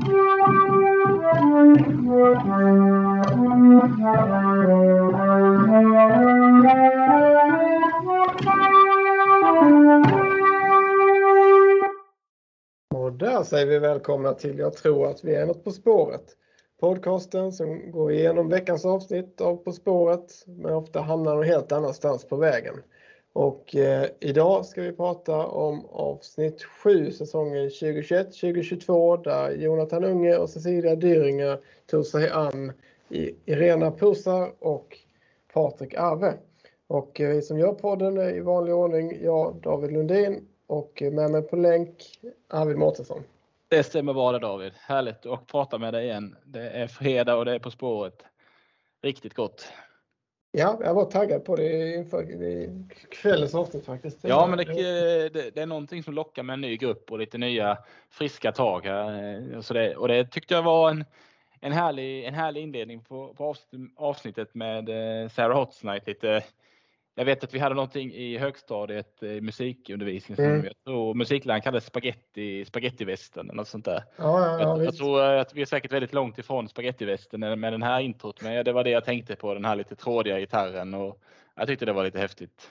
Och där säger vi välkomna till Jag tror att vi är något på spåret. Podcasten som går igenom veckans avsnitt av På spåret men ofta hamnar någon helt annanstans på vägen. Och eh, idag ska vi prata om avsnitt 7 säsongen 2021-2022 där Jonathan Unge och Cecilia Dyringer tog sig an i Irena Pusa och Patrik Arve. Och eh, vi som gör podden är i vanlig ordning jag, David Lundin och eh, med mig på länk Arvid Mårtensson. Det stämmer bra det David. Härligt att prata med dig igen. Det är fredag och det är På spåret. Riktigt gott. Ja, jag var taggad på det inför kvällens avsnitt faktiskt. Ja, men det, det, det, är någonting som lockar med en ny grupp och lite nya friska tag här. Eh, så det, och det tyckte jag var en, en, härlig, en härlig inledning på, på avsnittet med eh, Sarah Hotsnight. Lite jag vet att vi hade någonting i högstadiet i musikundervisning som mm. jag tror musikläraren kallade spaghetti, spagettivästen eller något sånt där. Ja, ja, ja, jag, jag, tror att vi är säkert väldigt långt ifrån spagettivästen med den här introt, men det var det jag tänkte på, den här lite trådiga gitarren och jag tyckte det var lite häftigt.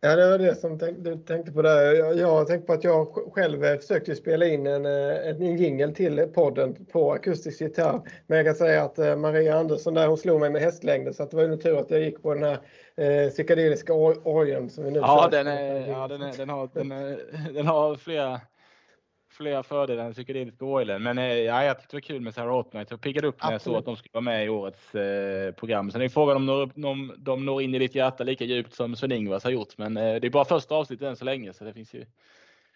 Ja, det var det som du tänkte på där. Jag, jag tänkte på att jag själv försökte spela in en, eh, en jingel till podden på akustisk gitarr. Men jag kan säga att eh, Maria Andersson där, hon slog mig med hästlängder så att det var ju tur att jag gick på den här eh, psykedeliska orgeln som vi nu Ja, den, är, ja den, är, den, har, den, är, den har flera flera fördelar än psykedeliska oilen. Men eh, ja, jag tyckte det var kul med Sarah Hotnight. Jag piggade upp när jag såg att de skulle vara med i årets eh, program. Sen är frågan om de, om de når in i ditt hjärta lika djupt som Sven-Ingvars har gjort. Men eh, det är bara första avsnittet än så länge så det finns ju,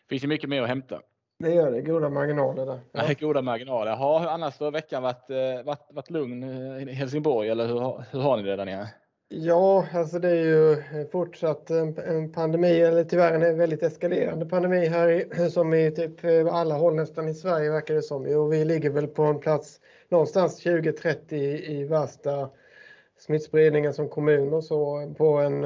finns ju mycket mer att hämta. Det gör det, goda marginaler där. Ja. Ja, goda marginaler. Har annars då veckan varit, eh, varit, varit lugn i Helsingborg eller hur, hur har ni det där nere? Ja, alltså det är ju fortsatt en, pandemi, eller tyvärr en väldigt eskalerande pandemi här i, som i typ alla håll nästan i Sverige verkar det som. Och vi ligger väl på en plats någonstans 2030 i värsta smittspridningen som kommun och så på en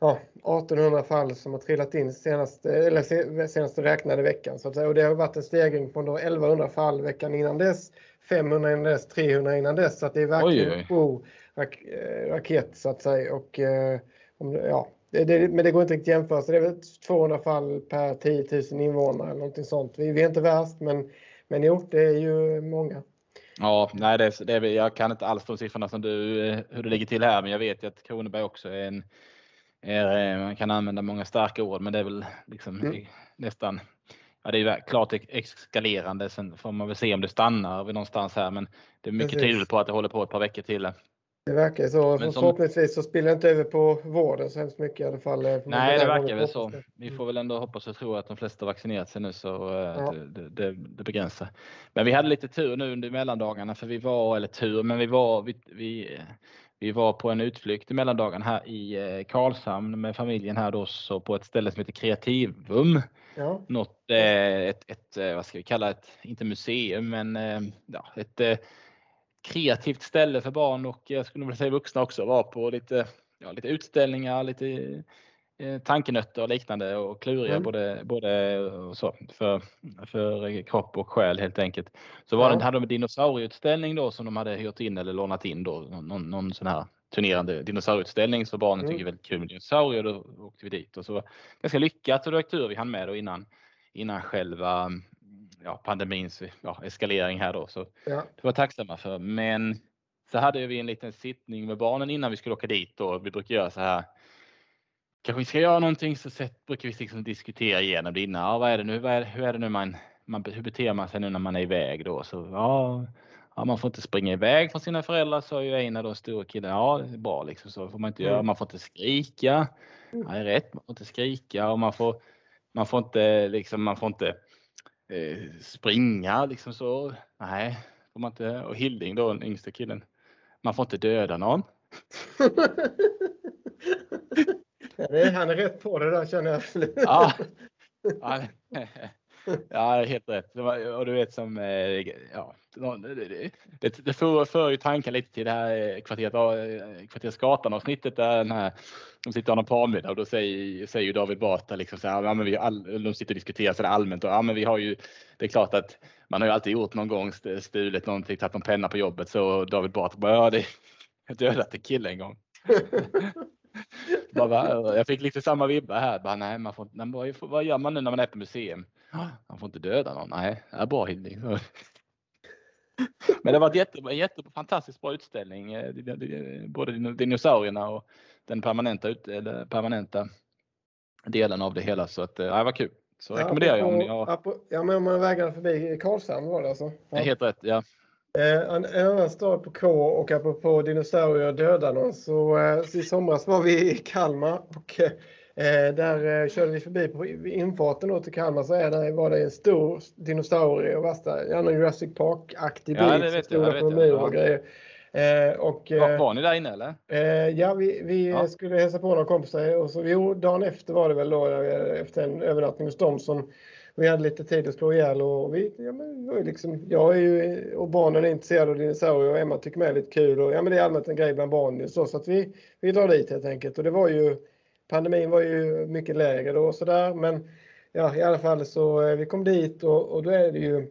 ja, 1800 fall som har trillat in senaste, eller senaste räknade veckan. Så att säga. Och det har varit en stegring från då 1100 fall veckan innan dess, 500 innan dess, 300 innan dess. Så att det är verkligen oj, oj rak eh, raket så att säga. Och, eh, ja, det, men det går inte riktigt att jämföra. Så det är väl 200 fall per 10 000 invånare eller någonting sånt. Vi, vi är inte värst men, men jo, det är ju många. Ja, nej, det, det, jag kan inte alls de siffrorna som du, eh, hur det ligger till här, men jag vet ju att Kronoberg också är en, är, man kan använda många starka ord, men det är väl liksom mm. nästan, ja det är klart eskalerande. Sen får man väl se om det stannar vid någonstans här, men det är mycket tydligt på att det håller på ett par veckor till. Det verkar så. Men som... Förhoppningsvis så spiller det inte över på vården så hemskt mycket i alla fall. Eh, Nej, det verkar väl så. Vi får väl ändå hoppas och tro att de flesta vaccinerat sig nu så eh, ja. det, det, det, begränsar. Men vi hade lite tur nu under mellandagarna för vi var, eller tur, men vi var, vi, vi, vi var på en utflykt i mellandagarna här i eh, Karlshamn med familjen här då så på ett ställe som heter Kreativum. Ja. Något, ett, ett, vad ska vi kalla ett, inte museum men ja, ett kreativt ställe för barn och jag skulle vilja säga vuxna också. Var på lite, ja, lite utställningar, lite eh, tankenötter och liknande och kluriga mm. både, både så, för, för kropp och själ helt enkelt. Så var ja. det, hade de en dinosaurieutställning då som de hade hyrt in eller lånat in då, någon, någon sån här turnerande dinosaurieutställning så barnen mm. tycker väldigt kul med dinosaurier. Då åkte vi dit och så ganska lyckat och det var tur vi hann med då innan, innan själva ja, pandemins ja, eskalering här då. Så ja. det var tacksamma för. Men så hade vi en liten sittning med barnen innan vi skulle åka dit och vi brukar göra så här. Kanske vi ska göra någonting så sätt, brukar vi liksom diskutera igenom det innan. Ja, vad är det nu? Vad är, hur är det nu man, man, hur beter man sig nu när man är iväg då? Så ja, ja, man får inte springa iväg från sina föräldrar sa ju Einar då, stora killen. Ja, det är bra liksom. Så får man inte mm. göra. Man får inte skrika. Mm. Ja, det är rätt. Man får inte skrika och man får, man får inte liksom, man får inte eh, springa liksom så. Nej, får man inte. Och Hilding då, den yngsta killen. Man får inte döda någon. han är rätt på det där känner jag. ja. ja. Ja, helt rätt. Och du vet som, eh, ja, det, det för, för ju tanken lite till det här eh, kvarteret, eh, avsnittet där den här, de sitter och har en parmiddag och då säger, säger ju David Batra liksom så här, ja, men vi all, de sitter och diskuterar så allmänt och ja, men vi har ju, det är klart att man har ju alltid gjort någon gång stulit någonting, tagit någon penna på jobbet så David Batra bara, ja det, jag dödat en kille en gång. bara, jag fick lite samma vibbar här. Bara, nej, man får, nej, vad gör man nu när man är på museum? Man får inte döda någon. Nej, det är bra Hilding. Men det var en jätte, jätte, fantastiskt bra utställning. Eh, både dinosaurierna och den permanenta, eller permanenta delen av det hela. Så att, eh, ja, det var kul. Så ja, rekommenderar jag om ni har... Ja, men om man vägar förbi Karlshamn var det alltså? Ja. Helt rätt, ja. Eh, en, en annan stad på K och apropå dinosaurier och dödarna så, så i somras var vi i Kalmar och Eh, där eh, körde vi förbi på infarten då till Kalmar så är det, var det en stor dinosaurie och värsta, ja, någon Jurassic Park-aktig. Ja, det vet jag. Det. Och grejer. Eh, och, var, var ni där inne eller? Eh, ja, vi, vi ja. skulle hälsa på några kompisar och så, jo, dagen efter var det väl då eh, efter en övernattning hos dem som vi hade lite tid att slå ihjäl och vi, ja, men, liksom, jag är ju, och barnen är intresserade av dinosaurier och Emma tycker med är lite kul och ja, men det är allmänt en grej bland barn så, så att vi, vi drar dit helt enkelt och det var ju pandemin var ju mycket lägre då och sådär. Men ja, i alla fall så eh, vi kom dit och, och då är det ju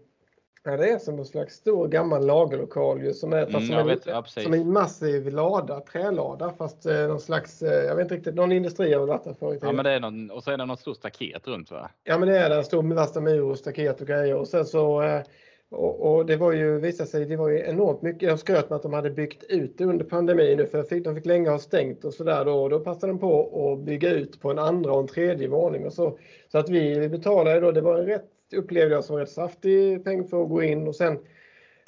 Ja, det är som en slags stor gammal lagerlokal ju, som är, mm, som, vet, ja, som en massiv lada, trälada fast eh, någon slags, eh, jag vet inte riktigt, någon industri har varit där förut. Ja men det är någon, och så är det något stort staket runt va? Ja men det är det, en stor värsta mur och staket och grejer och sen så eh, och, och, det var ju, visade sig, det var ju enormt mycket. Jag skröt med att de hade byggt ut det under pandemin nu för fick, de fick länge ha stängt och sådär då. Och då passade de på att bygga ut på en andra och en tredje våning och så. Så att vi, vi betalade då, det var en rätt, upplevde jag som rätt saftig peng för att gå in. Och sen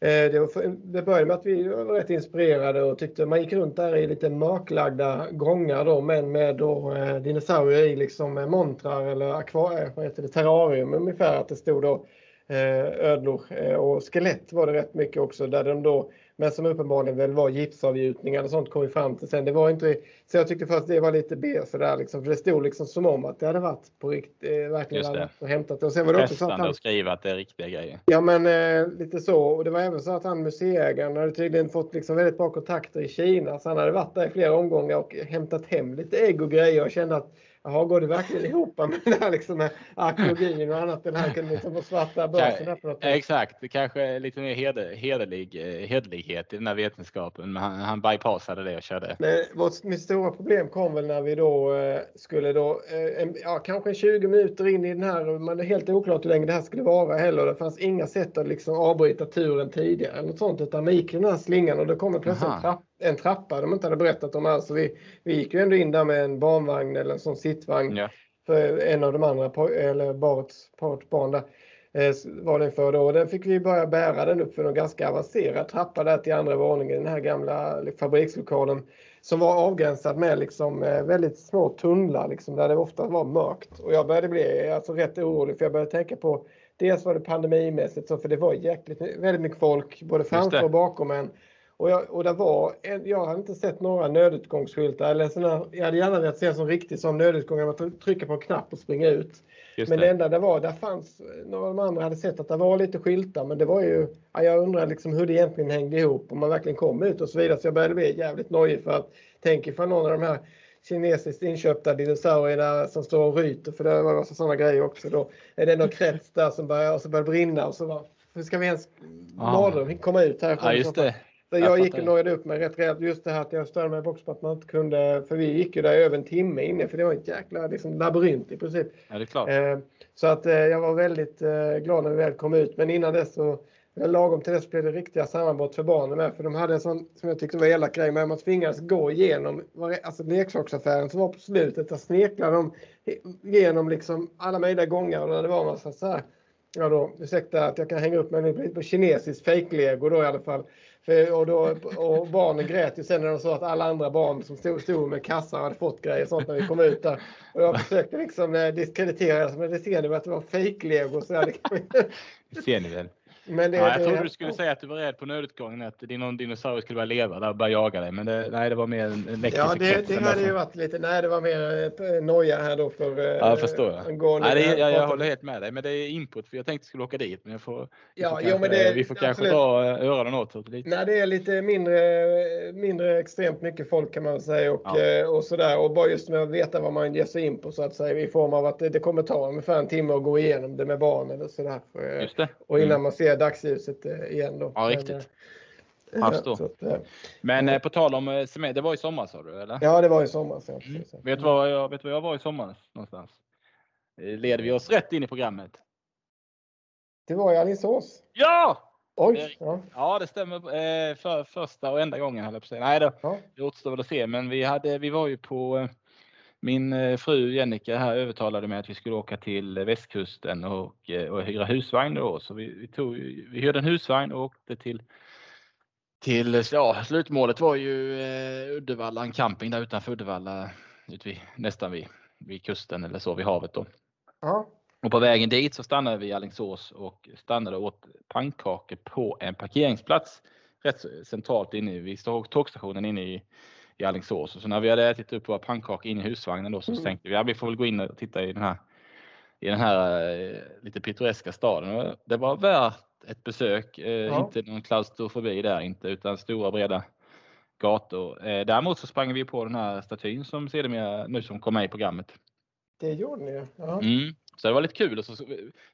eh, det, var, det började med att vi var rätt inspirerade och tyckte man gick runt där i lite mörklagda gångar då men med då eh, dinosaurier i liksom eh, montrar eller akvarier, eh, vad heter det, terrarium ungefär att det stod då Eh, ödlor eh, och skelett var det rätt mycket också där de då, men som uppenbarligen väl var gipsavgjutningar och sånt kom vi fram till sen. Det var inte, så jag tyckte först det var lite B sådär liksom, för det stod liksom som om att det hade varit på riktigt, eh, verkligen hade och hämtat det. Och sen var det också så att han... skriva att det är riktiga grejer. Ja men eh, lite så och det var även så att han museiägaren hade tydligen fått liksom väldigt bra kontakter i Kina så han hade varit där i flera omgångar och hämtat hem lite ägg och grejer och kände att Jaha, går det verkligen ihop med det här liksom med arkeologin och annat? Den här kunde liksom få svarta börsen på något Exakt, kanske lite mer heder, hederlig, eh, hederlighet i den här vetenskapen. Men han, han bypassade det och körde. Men vårt, mitt stora problem kom väl när vi då eh, skulle då, eh, en, ja, kanske 20 minuter in i den här, men det är helt oklart hur länge det här skulle vara heller. Det fanns inga sätt att liksom avbryta turen tidigare eller något sånt, utan man gick den här slingan och då kommer plötsligt en trappa en trappa de inte hade berättat om alls. Vi, vi gick ju ändå in där med en barnvagn eller en sån sittvagn ja. för en av de andra, eller parets, parets barn där eh, var den för då. Och den fick vi börja bära den upp för en ganska avancerad trappa där till andra våningen, den här gamla fabrikslokalen som var avgränsad med liksom eh, väldigt små tunnlar liksom, där det ofta var mörkt. Och jag började bli alltså, rätt orolig för jag började tänka på Dels var det pandemimässigt, så för det var jäkligt, väldigt mycket folk både framför och bakom en. Och, jag, och det var, jag hade inte sett några nödutgångsskyltar. Eller såna, jag hade gärna velat se en sån riktig sån nödutgång där man trycker på en knapp och springer ut. Just men det. det enda det var, där fanns, några av de andra hade sett att det var lite skyltar men det var ju, ja, jag undrar liksom hur det egentligen hängde ihop, om man verkligen kom ut och så vidare. Så jag började bli jävligt nojig för att tänk ifall någon av de här kinesiskt inköpta dinosaurierna som står och ryter, för det var sådana grejer också. Då är det någon krets där som börjar, och så börjar brinna och så bara, hur ska vi ens ah. komma ut här? Ja, just det. Så jag, gick och nojade upp mig rätt rejält. Just det här att jag störde mig också på att man inte kunde, för vi gick ju där över en timme inne för det var en jäkla liksom, labyrint i princip. Ja, det är klart. Eh, så att eh, jag var väldigt eh, glad när vi väl kom ut. Men innan dess så, lagom till dess blev det riktiga sammanbrott för barnen med. För de hade en sån, som jag tyckte var elak grej, med att man tvingades gå igenom alltså leksaksaffären som var på slutet. Där sneklade de genom liksom alla möjliga gångar och det var en massa så här Ja då, ursäkta att jag kan hänga upp mig på kinesiskt fejklego då i alla fall. För, och, då, och barnen grät ju sen när de sa att alla andra barn som stod, stod med kassar hade fått grejer och sånt när vi kom ut där. Och jag försökte liksom eh, diskreditera det men det ser ni väl att det var fejklego. det ser ni väl. Men det, ja, jag det, trodde du skulle säga att du var rädd på nödutgången, att din dinosaurie skulle börja leva där och börja jaga dig. Men det, nej, det var mer en Ja, det, det hade ju varit lite, nej det var mer eh, noja här då för Ja, jag förstår jag. Nej, det, jag, jag håller helt med dig, men det är input för jag tänkte skulle åka dit, men jag får, ja, får jo, kanske, men det, vi får kanske dra eh, öronen åt lite. Nej, det är lite mindre, mindre extremt mycket folk kan man säga och, ja. och sådär och bara just med att veta vad man ger sig in på så att säga i form av att det, det kommer ta ungefär en timme att gå igenom det med barnen och sådär. Just det. Och innan mm. man ser dagsljuset igen då. Ja, riktigt. Jag förstår. Att, eh, Men eh, på tal om eh, semester, det var i sommar sa du eller? Ja, det var i sommar. Mm. Vet du var jag, vet var jag var i sommar någonstans? Leder vi oss rätt in i programmet? Det var i Alingsås. Ja! Oj! Ja. ja, det stämmer. För första och enda gången höll jag på att säga. Nej, det, ja. det återstår väl att se. Men vi, hade, vi var ju på min fru Jennica här övertalade mig att vi skulle åka till västkusten och, och hyra husvagn då. Så vi, vi, tog, vi hyrde en husvagn och åkte till till, ja, slutmålet var ju eh, Uddevalla, en camping där utanför Uddevalla, ut vid, nästan vid, vid kusten eller så, vid havet då. Ja. Och på vägen dit så stannade vi i Alingsås och stannade åt pannkakor på en parkeringsplats rätt centralt inne vid tågstationen inne i, i Alingsås. Så när vi hade ätit upp våra pannkakor inne i husvagnen då så mm. tänkte vi, ja vi får väl gå in och titta i den här, i den här eh, lite pittoreska staden. Det var värt ett besök. Eh, ja. Inte någon klaustrofobi där inte, utan stora breda gator. Eh, däremot så sprang vi på den här statyn som sedermera nu som kom med i programmet. Det gjorde ni ja. Mm. Så det var lite kul. Och så,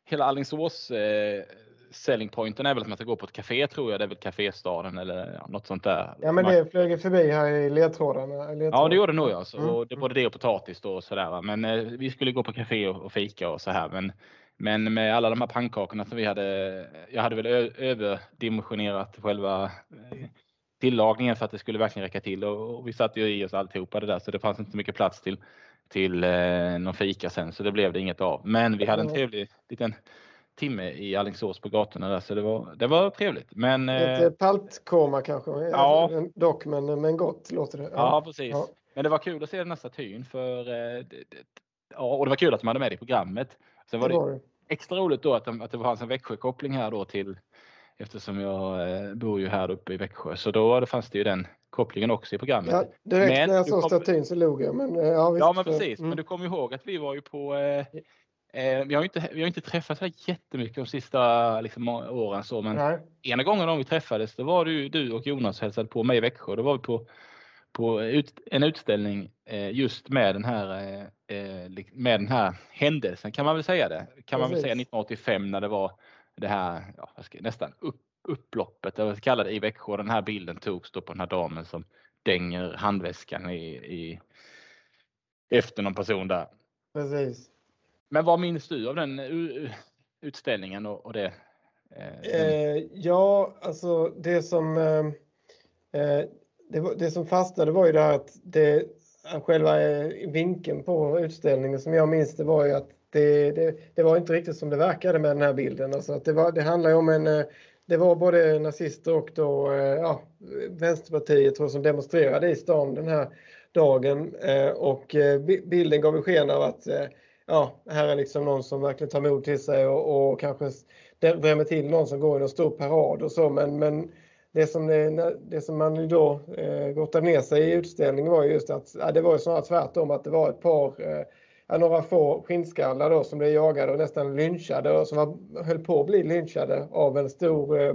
hela Alingsås eh, selling pointen är väl att man ska gå på ett café tror jag. Det är väl Caféstaden eller något sånt där. Ja men det flög förbi här i ledtrådarna. ledtrådarna. Ja det gjorde det nog ja. Så, mm. det, både det och potatis då och sådär. Men eh, vi skulle gå på café och, och fika och så här. Men men med alla de här pannkakorna som vi hade, jag hade väl överdimensionerat själva eh, tillagningen för att det skulle verkligen räcka till och, vi satte ju i oss alltihopa det där så det fanns inte så mycket plats till, till eh, någon fika sen så det blev det inget av. Men vi hade en trevlig liten timme i Alingsås på gatorna där så det var, det var trevligt. Men, Lite eh, paltkoma kanske? Ja. Dock men, men gott låter det. Ja, ja precis. Ja. Men det var kul att se den här statyn för eh, det, det, ja, och det var kul att de hade med det i programmet. Sen var det, var det extra roligt då att, de, att det fanns en Växjökoppling här då till eftersom jag eh, bor ju här uppe i Växjö. Så då fanns det ju den kopplingen också i programmet. Ja, direkt men när jag såg kom... statyn så log jag. Men, eh, ja, visst, ja men precis. Mm. Men du kommer ihåg att vi var ju på eh, vi, har inte, vi har inte träffats så jättemycket de sista liksom, åren så men Nej. ena gången vi träffades då var ju du och Jonas hälsade på mig i Växjö. Då var vi på på ut, en utställning eh, just med den här eh, eh med den här händelsen kan man väl säga det. Kan man väl säga 1985 när det var det här ja, nästan upp, upploppet, eller vad ska kalla det, i Växjö. Den här bilden togs då på den här damen som dänger handväskan i, i efter någon person där. Precis. Men vad minns du av den utställningen och, och det? Eh, ja, alltså det som eh, det, det som fastnade var ju det här att det, själva eh, vinkeln på utställningen som jag minns det var ju att det, det, det, var inte riktigt som det verkade med den här bilden. Alltså att det, var, det handlar om en, eh, det var både nazister och då, eh, ja, Vänsterpartiet tror som demonstrerade i stan den här dagen och bilden gav sken av att ja, här är liksom någon som verkligen tar mod till sig och, och kanske drämmer till någon som går i en stor parad och så men, men det som, det, det som man då eh, gottade ner sig i utställningen var just att ja, det var ju snarare tvärtom att det var ett par, eh, några få skinnskallar då som blev jagade och nästan lynchade och som var, höll på att bli lynchade av en stor, eh,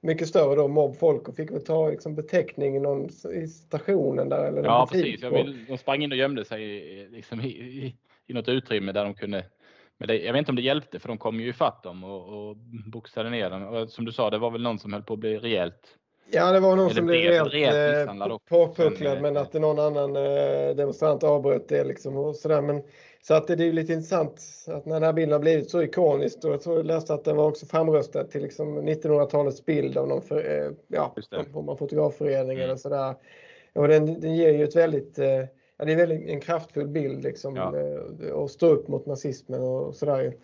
mycket större då mobb folk och fick väl ta liksom, beteckning någon, i stationen där. Eller ja precis, jag vill, de sprang in och gömde sig liksom, i, i, i något utrymme där de kunde men det, jag vet inte om det hjälpte för de kom ju ifatt dem och, och boxade ner dem. Och som du sa, det var väl någon som höll på att bli rejält Ja, det var någon som blev rejält, rejält eh, påpucklad men att någon annan eh, demonstrant avbröt det liksom och sådär. Men, så att det, är ju lite intressant att när den här bilden har blivit så ikonisk och jag tror jag läste att den var också framröstad till liksom 1900-talets bild av någon för, eh, ja, någon fotografförening mm. eller sådär. Och den, den ger ju ett väldigt ja, det är väldigt en kraftfull bild liksom ja. och stå upp mot nazismen och sådär.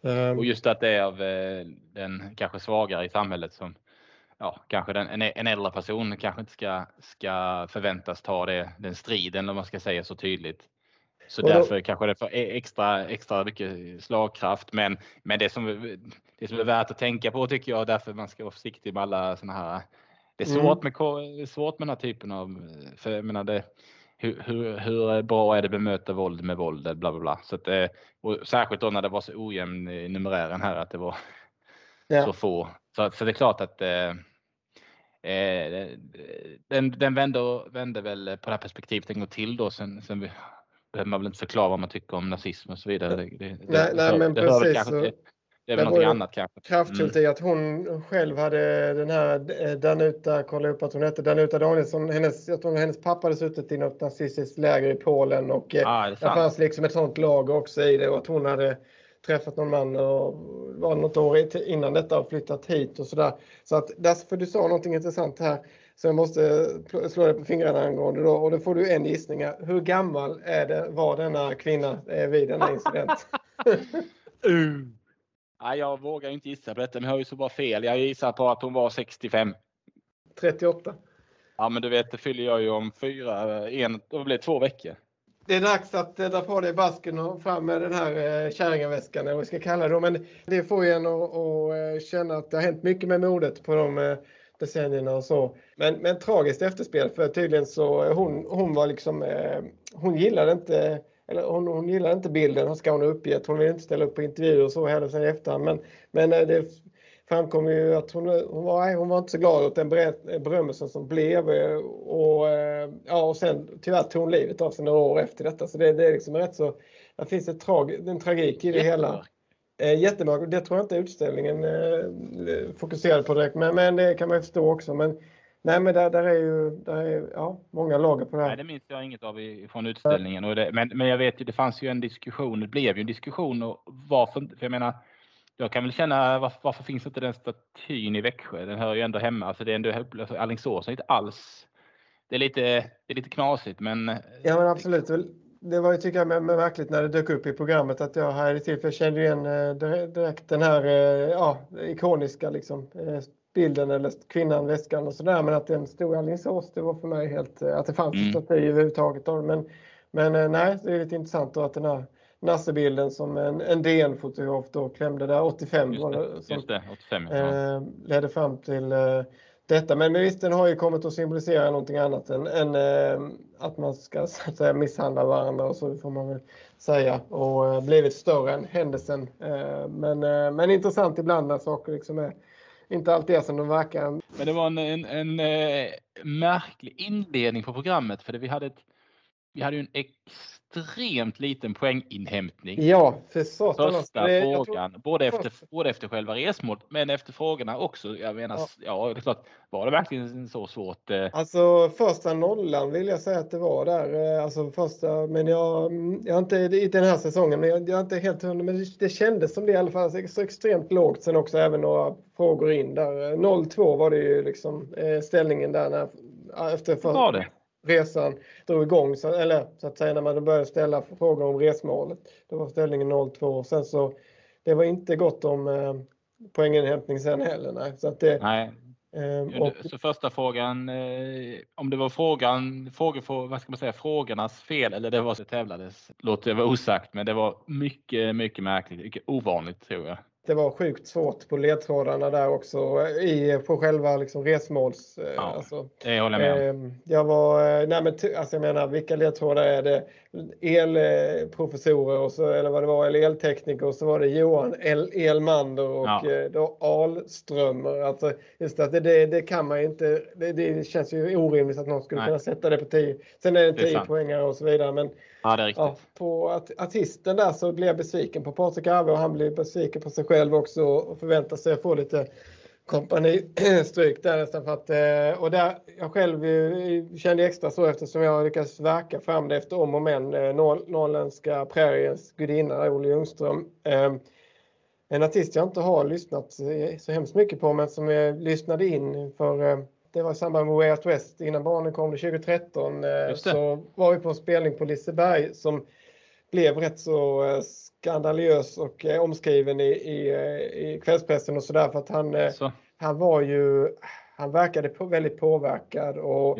Um, och just att det är av eh, den kanske svagare i samhället som ja, kanske den, en, en äldre person kanske inte ska, ska förväntas ta det, den striden om man ska säga så tydligt. Så då, därför kanske det får e-, extra, extra mycket slagkraft. Men, men det, som, det som är värt att tänka på tycker jag, därför man ska vara försiktig med alla sådana här det är svårt, mm. med, svårt med den här typen av, för jag menar det, hur, hur, hur bra är det att bemöta våld med våld, bla bla bla. Så att, och särskilt då när det var så ojämn i numerären här, att det var ja. så få. Så, så det är klart att eh, eh den, den vände, vände väl på det här perspektivet en gång till då. Sen, sen behöver man väl inte förklara vad man tycker om nazism och så vidare. Det, det, nej, det, nej, men precis. Det är väl någonting annat kanske. Kraftfullt mm. i att hon själv hade den här eh, Danuta, kolla upp att hon hette Danuta Danielsson. Hennes, jag tror hennes pappa hade suttit i något nazistiskt läger i Polen och ah, det, det fanns liksom ett sånt lager också i det och att hon hade träffat någon man och var något år innan detta och flyttat hit och sådär. Så att därför du sa någonting intressant här så jag måste slå dig på fingrarna angående då och då får du en gissning. Hur gammal är det, var denna kvinna eh, vid denna incident? Nej, jag vågar inte gissa på detta, men jag har ju så bra fel. Jag gissar på att hon var 65. 38. Ja, men du vet, det fyller jag ju om fyra, en, det blir två veckor. Det är dags att dra på dig basken och fram med den här eh, kärringaväskan eller vad vi ska kalla det. Men det får ju en att, eh, känna att det har hänt mycket med modet på de eh, decennierna och så. Men, men tragiskt efterspel för tydligen så hon, hon var liksom, hon gillade inte eller hon, hon gillar inte bilden, ska hon ha uppgett. Hon vill inte ställa upp på intervjuer och så heller sen i efterhand. Men, men eh, det framkom ju att hon, hon, var, hon var inte så glad åt den berömmelsen som blev. Eh, och, eh, ja, och sen tyvärr tog hon livet av sig några år efter detta. Så det, det är liksom rätt så, det finns ett trag, en tragik i det hela. Jättemörkt. Det tror jag inte utställningen fokuserade på direkt, men, men det kan man förstå också. Men Nej, men där, där är ju där är, ja, många lager på det här. Nej, det minns jag inget av från utställningen. Och det, men, men jag vet ju, det fanns ju en diskussion, det blev ju en diskussion och varför, för jag menar, jag kan väl känna varför, varför finns inte den statyn i Växjö? Den hör ju ändå hemma, alltså det är ändå, alltså Alingsås är inte alls, det är lite, det är lite knasigt men. Ja men absolut. Det var ju tycker jag märkligt när det dök upp i programmet att jag hade till för jag kände igen eh, direkt den här eh, ja, ikoniska liksom eh, bilden eller kvinnan, väskan och sådär. Men att den stod i Alingsås, det var för mig helt, eh, att det fanns mm. staty överhuvudtaget. Men, men eh, nej, det är lite intressant då att den här Nassebilden som en, en DN-fotograf då klämde där 85 just det, som, just det, 85, ja. eh, ledde fram till eh, detta. Men visst, den har ju kommit att symbolisera någonting annat än, än eh, att man ska så att säga, misshandla varandra och så får man väl säga och eh, blivit större än händelsen. men, men intressant ibland när saker liksom är inte alltid är som de verkar. Men det var en, en, en eh, märklig inledning på programmet för det, vi hade ett, vi hade ju en extremt liten poänginhämtning. Ja, för så. Första det, frågan, tror... både, efter, både efter själva resmålet men efter frågorna också. Jag menar, ja. ja, det är klart, var det verkligen så svårt? Eh? Alltså första nollan vill jag säga att det var där. Eh, alltså första, men jag, jag har inte i den här säsongen, men jag, jag har inte helt hundra, men det, det kändes som det i alla fall. Så extremt lågt. Sen också även några frågor in där. 0-2 var det ju liksom eh, ställningen där när, efter för, var det? Resan drog igång, så, eller så att säga när man började ställa frågor om resmålet. Då var ställningen 0-2. Sen så, det var inte gott om eh, poänginhämtning sen heller. Nej. Så att det. Eh, och, så första frågan, eh, om det var frågan, frågor, vad ska man säga, frågornas fel eller det var så tävlades, låter jag vara osagt, men det var mycket, mycket märkligt, mycket ovanligt tror jag det var sjukt svårt på ledtrådarna där också i, på själva liksom resmåls... Eh, ja, alltså, det håller jag med. Eh, jag var, eh, nej men alltså jag menar vilka ledtrådar är det? Elprofessorer och så, eller vad det var, eller eltekniker och så var det Johan El, Elmander och ja. då Alströmer. Alltså just att det, det, det kan man inte, det, det, känns ju orimligt att någon skulle nej. kunna sätta det på 10. Sen är det 10 poängare och så vidare men Ja, det är riktigt. Ja, på artisten där så blev jag besviken på Patrik Arve och han blev besviken på sig själv också och förväntar sig att få lite kompanistryk där nästan. För att, eh, och där jag själv kände extra så eftersom jag lyckats verka fram det efter om och men. Eh, Norrländska präriens gudinna Olle Ljungström. Ehm, en artist jag inte har lyssnat eh, så hemskt mycket på men som jag lyssnade in för det var i samband med Way Out West innan barnen kom 2013. Eh, så var vi på en spelning på Liseberg som blev rätt så eh, skandalös och eh, omskriven i, i, i kvällspressen och sådär för att han, så. han var ju han verkade på, väldigt påverkad och.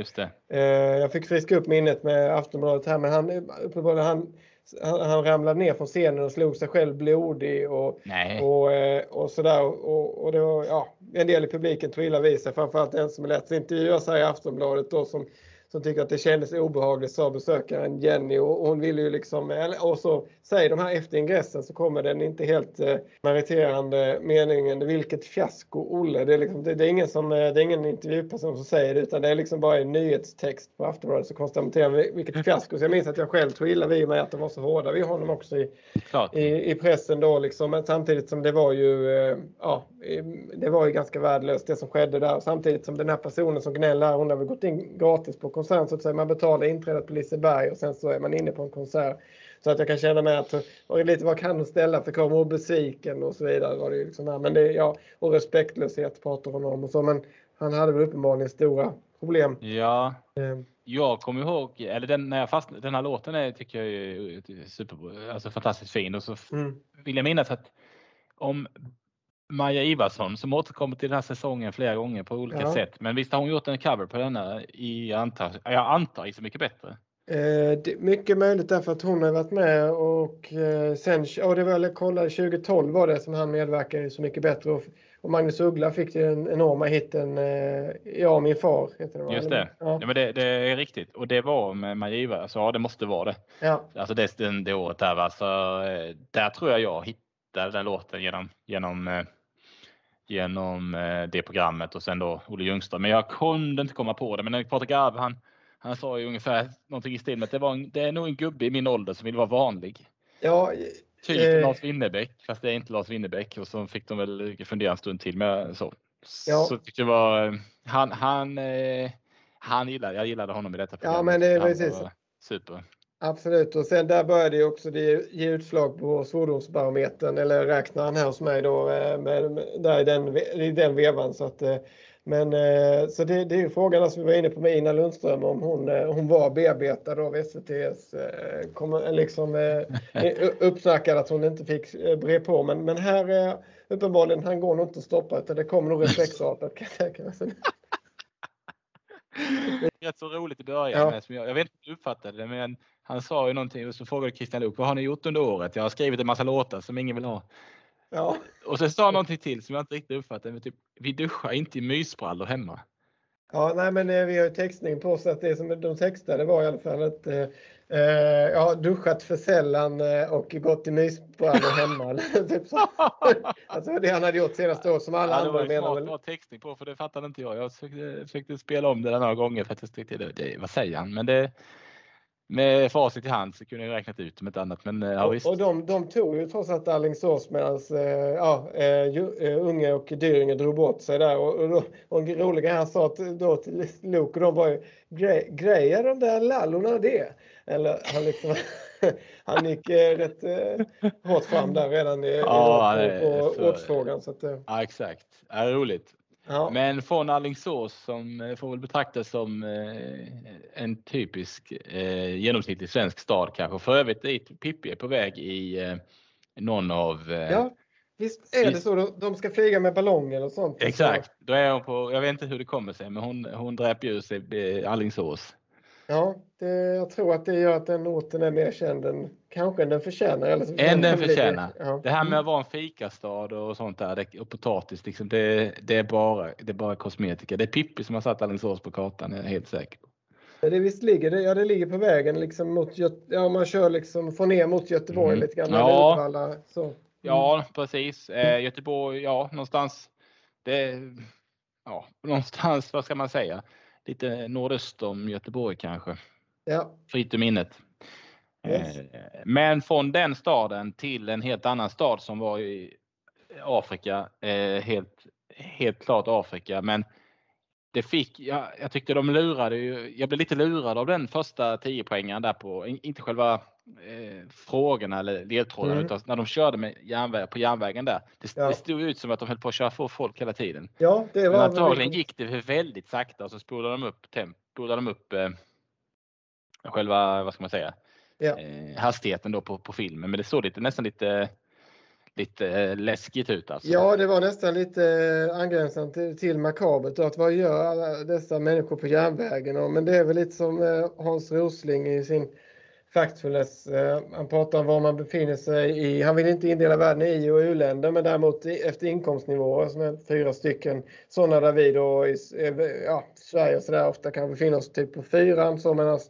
Eh, jag fick friska upp minnet med Aftonbladet här men han, han han, han ramlade ner från scenen och slog sig själv blodig och, och, eh, och sådär. Och, och det var ja, en del i publiken tog illa vid sig, framförallt en som lät intervjuas här i Aftonbladet då som som tycker att det kändes obehagligt sa besökaren Jenny och hon ville ju liksom, och så säger de här efter ingressen så kommer den inte helt eh, meriterande meningen vilket fiasko Olle. Det är, liksom, det, det är ingen som, eh, det är ingen intervjuperson som säger det utan det är liksom bara en nyhetstext på Aftonbladet så konstaterar vilket fiasko. Så jag minns att jag själv tog illa vid mig att de var så hårda vid honom också i, i, i, pressen då liksom. Men samtidigt som det var ju, eh, ja, det var ju ganska värdelöst det som skedde där. Samtidigt som den här personen som gnäller, hon har väl gått in gratis på konsert så att säga. Man betalar inträdet på Liseberg och sen så är man inne på en konsert. Så att jag kan känna mig att och lite vad kan hon ställa för krav och besviken och så vidare. Var det liksom här. Men det, ja, och respektlöshet pratar hon om och så. Men han hade väl uppenbarligen stora problem. Ja, mm. jag kommer ihåg, eller den, när jag fast, den här låten är, tycker jag är super, alltså fantastiskt fin och så mm. vill jag minnas att om Maja Ivarsson som återkommer till den här säsongen flera gånger på olika ja. sätt. Men visst har hon gjort en cover på denna i, antar, jag antar i Så mycket bättre? Eh, mycket möjligt därför att hon har varit med och eh, sen, och det var jag kollade 2012 var det som han medverkade i Så mycket bättre och, och Magnus Uggla fick den enorma hitten eh, Ja min far. Heter det, Just det. Ja. ja men det, det, är riktigt och det var med Maja Ivarsson, så ja det måste vara det. Ja. Alltså det, det, det året där va, så eh, där tror jag jag hittade den låten genom, genom eh, genom eh, det programmet och sen då Olle Ljungström. Men jag kunde inte komma på det. Men Patrik Arve han, han sa ju ungefär någonting i stil med att det, var en, det är nog en gubbe i min ålder som vill vara vanlig. Ja, typ eh, Lars Winnerbäck, fast det är inte Lars Winnerbäck. Och så fick de väl fundera en stund till. Men så, ja. så tyckte jag var, han, han, eh, han gillade, jag gillade honom i detta program. Ja, men det är precis. Super. Absolut och sen där började ju också det ge utslag på svordomsbarometern eller räknar han här hos mig då eh, med, där i den, i den vevan. Så, att, eh, men, eh, så det, det är ju frågan som vi var inne på med Ina Lundström om hon, hon var bearbetad av SVTs liksom, uppsnackad att hon inte fick brev på. Men, men här uppenbarligen, han går nog inte att stoppa utan det kommer nog reflexartat kan jag tänka mig. Det är rätt så roligt i början. Ja. jag, jag vet inte om du uppfattade det men han sa ju någonting och så frågade Christian Luuk, vad har ni gjort under året? Jag har skrivit en massa låtar som ingen vill ha. Ja. Och så sa han någonting till som jag inte riktigt uppfattade. Men typ, vi duschar inte i mysbrallor hemma. Ja, nej, men eh, vi har ju textning på oss att det som de textade var i alla fall att eh, eh ja, duschat för sällan eh, och gått i mysbrallor hemma. typ så. alltså det han hade gjort senaste året som alla ja, andra menar. Det var textning på för det fattade inte jag. Jag försökte, försökte spela om det några gånger för att jag tyckte det, det, vad säger han? Men det, med facit i hand så kunde jag räknat ut om ett annat. Men, ja, och, och de, de tog ju trots allt Alingsås medan eh, ja, uh, Unge och Dyringe drog bort sig där. Och, och, då, och det roliga han sa till, då till Luke, och de var ju grejer de där lallorna det? Eller han liksom han gick eh, rätt eh, hårt fram där redan i, ja, i, på, på årsfrågan. Så att, eh. Ja exakt, ja, roligt. Ja. Men från Allingsås som eh, får väl betraktas som eh, en typisk eh, genomsnittlig svensk stad kanske. För övrigt dit Pippi är på väg i någon av Ja, visst är det så. De ska flyga med ballonger och sånt. Exakt. Då är hon på, jag vet inte hur det kommer sig, men hon, hon dräper ju sig Allingsås. Ja, det, jag tror att det gör att den orten är mer känd än kanske den förtjänar. Eller än den förtjänar. Ja. Det här med att vara en fikastad och sånt där och potatis, liksom, det, det, är bara, det är bara kosmetika. Det är Pippi som har satt Alingsås på kartan, jag är helt säker på. Det visst ligger det, ja det ligger på vägen liksom mot, ja man kör liksom från ner mot Göteborg mm. lite grann. Ja. Utvalla, så. Mm. ja, precis. Eh, Göteborg, ja någonstans. Det, ja, någonstans, vad ska man säga? Lite nordöst om Göteborg kanske. Ja. Fritt ur minnet. Yes. Eh, men från den staden till en helt annan stad som var i Afrika, eh, helt, helt klart Afrika. Men det fick, jag, jag tyckte de lurade ju, jag blev lite lurad av den första 10 poängen där på, inte själva eh, frågorna eller ledtrådarna mm. utan när de körde med järnväg, på järnvägen där. Det, ja. det stod ut som att de höll på att köra för folk hela tiden. Ja, det var Men antagligen gick det väldigt sakta och så spolade de upp, temp, spolade de upp eh, själva, vad ska man säga, ja. eh, hastigheten då på, på filmen. Men det såg lite, nästan lite lite eh, läskigt ut alltså. Ja, det var nästan lite eh, angränsande till, till makabert. Att vad gör alla dessa människor på järnvägen? Men det är väl lite som Hans Rosling i sin factfulness. Eh, han pratar om var man befinner sig i. Han vill inte indela världen i EU och u-länder men däremot efter inkomstnivåer som är fyra stycken. Sådana där vi då i eh, ja, Sverige och sådär ofta kan befinna oss typ på fyran. Så medan,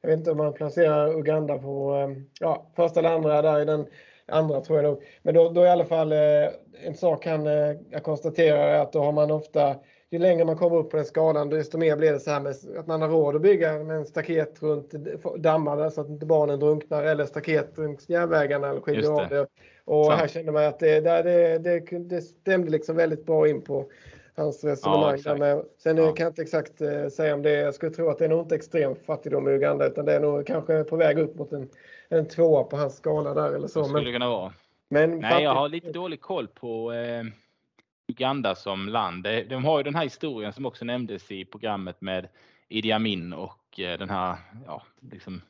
jag vet inte om man placerar Uganda på eh, ja, första eller andra där i den andra tror jag nog. Men då, då i alla fall en sak han jag konstaterar är att då har man ofta ju längre man kommer upp på den skalan desto mer blir det så här med att man har råd att bygga en staket runt dammar så att inte barnen drunknar eller staket runt järnvägarna eller det. Och så. här känner man att det, det, det, det stämde liksom väldigt bra in på hans resonemang. Ja, med, sen ja. kan jag inte exakt eh, säga om det Jag skulle tro att det är nog inte extrem fattigdom i Uganda utan det är nog kanske på väg upp mot en, en tvåa på hans skala där eller så. Det skulle men, kunna vara. Men Nej, jag har lite dålig koll på eh Uganda som land. De har ju den här historien som också nämndes i programmet med Idi Amin och eh, den här ja, liksom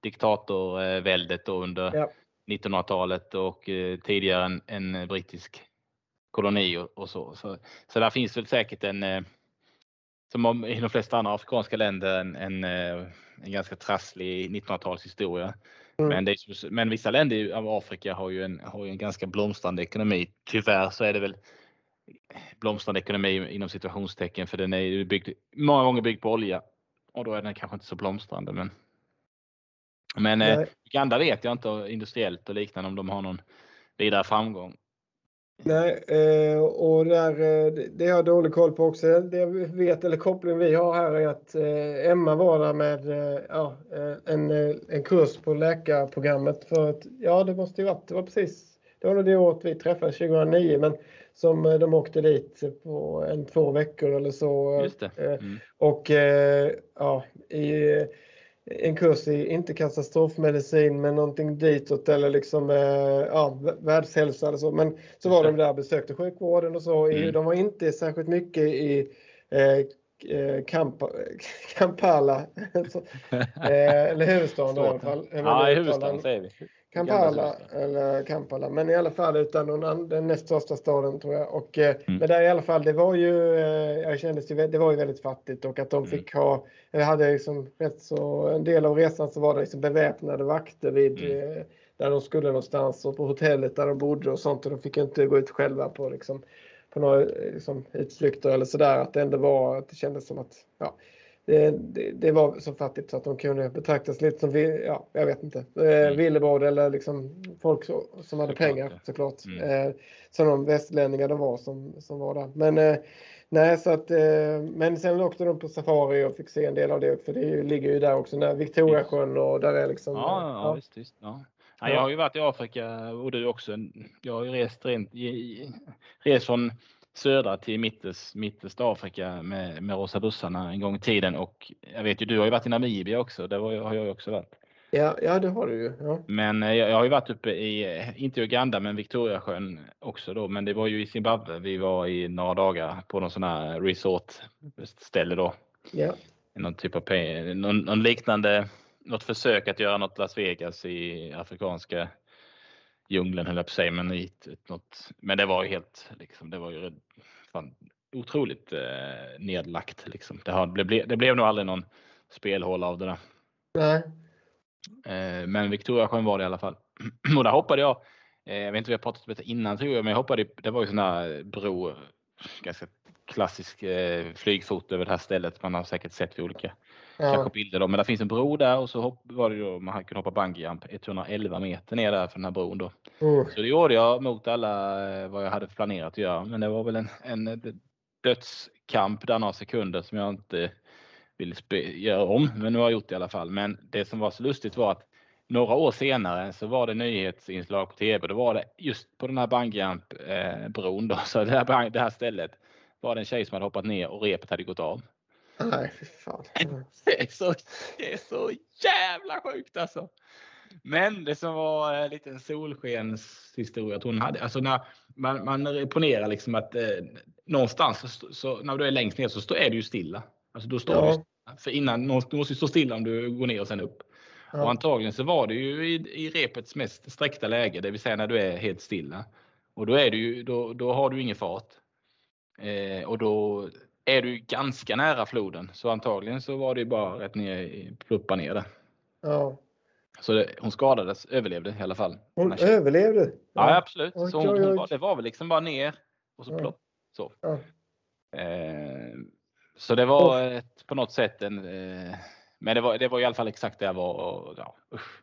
diktatorväldet under ja. 1900-talet och eh, tidigare en, en brittisk koloni och, och, så. så. Så där finns väl säkert en, eh, som i de flesta andra afrikanska länder, en, en, en ganska trasslig 1900-talshistoria. Mm. Men, är, men vissa länder av Afrika har ju, en, har ju en ganska blomstrande ekonomi. Tyvärr så är det väl blomstrande ekonomi inom situationstecken för den är ju byggd, många gånger byggd på olja och då är den kanske inte så blomstrande. Men, men eh, Uganda vet jag inte industriellt och liknande om de har någon vidare framgång. Nej, eh, och där, eh, det har jag dålig koll på också. Det jag vet, eller kopplingen vi har här är att Emma var där med ja, en, en kurs på läkarprogrammet för att, ja det måste ju varit, det var precis, det var nog det året vi träffades 2009 men som eh, de åkte dit på en två veckor eller så. Eh, mm. Och eh, ja, i en kurs i, inte katastrofmedicin, men någonting ditåt eller liksom ja, världshälsa eller så. Men så var de där besökte sjukvården och så. Mm. De var inte särskilt mycket i eh, Kamp Kampala, eller huvudstaden i alla fall. Ja, i huvudstaden säger vi. Kampala, eller Kampala, men i alla fall utan någon, den näst största staden tror jag. Och, eh, mm. Men där i alla fall, det var ju, eh, jag kände det var ju väldigt fattigt och att de mm. fick ha, jag hade liksom rätt så, en del av resan så var det liksom beväpnade vakter vid mm. Eh, där de skulle någonstans och på hotellet där de bodde och sånt och de fick inte gå ut själva på liksom, på några liksom, utflykter eller sådär. Att det ändå var, att det kändes som att, ja, det, det, var så fattigt så att de kunde betraktas lite som, ja, jag vet inte, eh, mm. villebråd eller liksom folk som hade såklart, pengar såklart. Mm. Eh, som de västlänningar de var som, som var där. Men eh, nej, så att, men sen åkte de på safari och fick se en del av det, för det ligger ju där också, när Victoriasjön och där är liksom. Ja, ja, ja. visst, visst. Ja. Ja, jag har ju varit i Afrika och du också. Jag har ju rest, rent, rest från södra till mittest, mittest Afrika med, med rosa bussarna en gång i tiden och jag vet ju du har ju varit i Namibia också. Där har jag ju också varit. Ja, ja det har du ju. Ja. Men eh, jag, jag har ju varit uppe i, inte i Uganda, men Victoriasjön också då. Men det var ju i Zimbabwe. Vi var i några dagar på någon sån här resort ställe då. Ja. Någon typ av, någon, någon liknande, något försök att göra något Las Vegas i afrikanska djungeln höll jag på att säga, men, i något, men det var ju helt, liksom, det var ju fan, otroligt eh, nedlagt. Liksom. Det, har, det, blev, det blev nog aldrig någon spelhål av det där. Nej. Eh, men Victoriasjön var det i alla fall. Och där hoppade jag, eh, jag vet inte om vi har pratat om det innan tror jag, men jag hoppade, det var ju sån där bro, ganska klassisk eh, flygfot över det här stället. Man har säkert sett vid olika ja. kanske bilder. Då. Men det finns en bro där och så hopp, var det då, man kunde hoppa bungyjump 111 meter ner där för den här bron. Då. Mm. Så det gjorde jag mot alla eh, vad jag hade planerat att göra. Men det var väl en, en dödskamp där några sekunder som jag inte ville göra om. Men nu har jag gjort det i alla fall. Men det som var så lustigt var att några år senare så var det nyhetsinslag på tv. Då var det just på den här bungyjump eh, så det här, det här stället var det en tjej som hade hoppat ner och repet hade gått av. Nej, fy fan. Det är, så, det är så jävla sjukt alltså. Men det som var en liten solskenshistoria att hon hade, alltså när man, man ponerar liksom att eh, någonstans så, så, när du är längst ner så är du ju stilla. Alltså då står ja. du, för innan, du måste ju stå stilla om du går ner och sen upp. Ja. Och antagligen så var det ju i, i repets mest sträckta läge, det vill säga när du är helt stilla. Och då, är du då, då har du ingen fart. Eh, och då är du ganska nära floden. Så antagligen så var det bara rätt ner, pluppa ner där. Ja. Så det, hon skadades, överlevde i alla fall. Hon överlevde? Ja, ja absolut. så hon, hon var, det var väl liksom bara ner och så plopp. Så. Ja. Eh, så det var ett, på något sätt en... Eh, men det var, det var i alla fall exakt det jag var. Och, ja, usch.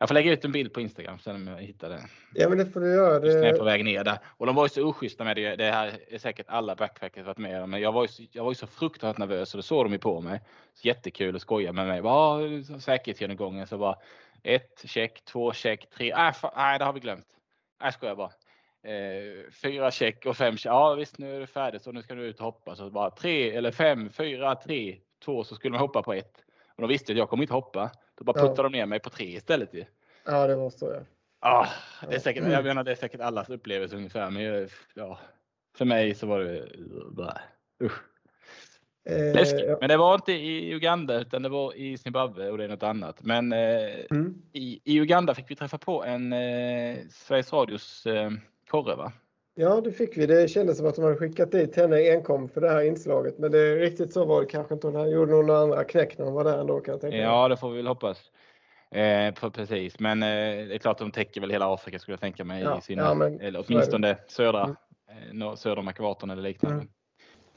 Jag får lägga ut en bild på Instagram sen om jag hittar den. Ja men det får du göra. Just när jag är på väg ner där. Och de var ju så oschyssta med det. Det här är säkert alla backpackers varit med om. Men jag var, ju så, jag var ju så fruktansvärt nervös och det såg de ju på mig. Så jättekul att skoja med mig. Säkerhetsgenomgången så bara ett check, två check, tre. Äh, nej, det har vi glömt. Nej, skojar bara. Eh, fyra check och fem check. Ja visst, nu är det färdigt så nu ska du ut och hoppa. Så bara tre eller fem, fyra, tre, två så skulle man hoppa på ett. Och de visste att jag kommer inte hoppa. Då bara puttade ja. de ner mig på tre istället ju. Ja, det var så ja. Ah, det är säkert, jag menar, det är säkert allas upplevelse ungefär. Men ja, för mig så var det bara, usch. Eh, Men det var inte i Uganda utan det var i Zimbabwe och det är något annat. Men eh, mm. i, i, Uganda fick vi träffa på en eh, Sveriges Radios eh, korre va? Ja, det fick vi. Det kändes som att de hade skickat dit henne enkom för det här inslaget. Men det är riktigt så var det kanske inte. Hon gjorde några andra knäck när hon var där ändå kan jag tänka Ja, det får vi väl hoppas. Eh, precis, men eh, det är klart de täcker väl hela Afrika skulle jag tänka mig. Ja, i sina, ja, men, eller åtminstone södra, mm. eh, söder om ekvatorn eller liknande. Mm.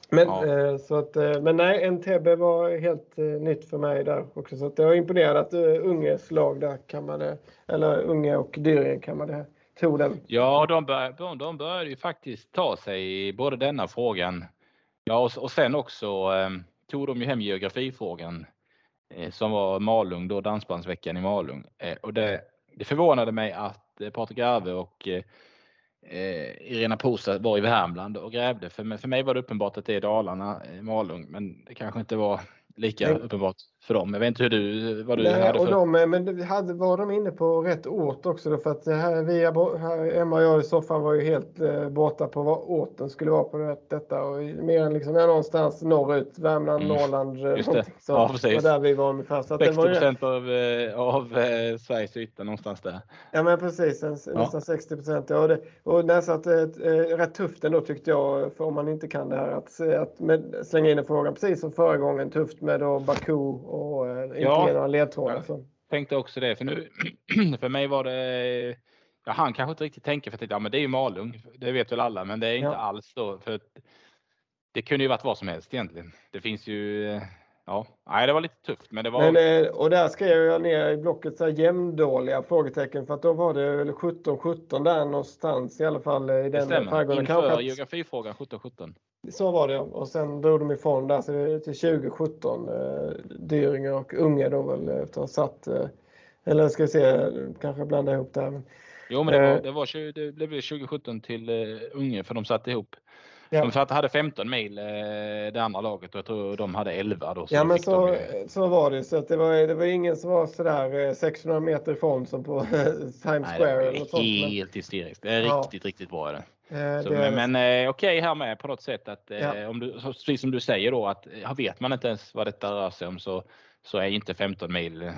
Men, ja. eh, så att, eh, men nej, NTB var helt nytt för mig där också. Så att jag är imponerad att Unges lag där kammade, eller Unge och Dyrien kammade tog den. Ja, de, bör, de, de började ju faktiskt ta sig i både denna frågan. Ja, och, och sen också eh, tog de ju hem geografifrågan eh, som var Malung, då Dansbandsveckan i Malung. Eh, och det, det förvånade mig att eh, Patrik Arve och eh, Irena Posa var i Värmland och grävde. För, för mig var det uppenbart att det är Dalarna, Malung, men det kanske inte var lika uppenbart för dem. Jag vet inte hur du, vad du Nej, hade för... Och de, men hade, var de inne på rätt ort också då? För att här, vi, här, Emma och jag i soffan var ju helt eh, borta på vad orten skulle vara på det, detta. Och mer än liksom, ja, någonstans norrut, Värmland, mm. Norrland. Eh, Just det. Så, ja, precis. där vi var ungefär. Så 60 procent ju... av, eh, av eh, Sveriges yta någonstans där. Ja men precis, en, ja. nästan 60 procent. Ja, och, det, och det så att, eh, rätt tufft ändå tyckte jag, för om man inte kan det här, att, att med, slänga in en fråga precis som förra gången, tufft med då Baku och eh, inte ja, ge några ledtrådar. Tänkte också det, för nu för mig var det Ja, han kanske inte riktigt tänker för att ja, men det är ju Malung. Det vet väl alla, men det är inte ja. alls så. För det kunde ju varit vad som helst egentligen. Det finns ju Ja, nej, det var lite tufft, men det var. Men, eh, och där skrev jag ner i blocket så här jämndåliga frågetecken för att då var det 17-17 där någonstans i alla fall i den skärgården. Inför geografifrågan 17-17. Så var det och sen drog de ifrån där så det till 2017. Eh, Dyringer och Unge då väl efter att ha satt, eh, eller ska vi se, kanske blanda ihop det Men, jo men det, var, det, var, det blev 2017 till uh, Unge för de satte ihop. Ja. De hade 15 mil eh, det andra laget och jag tror de hade 11 då. Så ja men så, de... så var det så att det var, det var ingen som var sådär 600 meter ifrån som på Times Square. Nej, det var helt hysteriskt. Det är ja. riktigt, riktigt bra. Det. Eh, så, men, men eh, okej okay, här med på något sätt att eh, ja. om du, precis som du säger då att vet man inte ens vad detta rör sig om så, så är inte 15 mil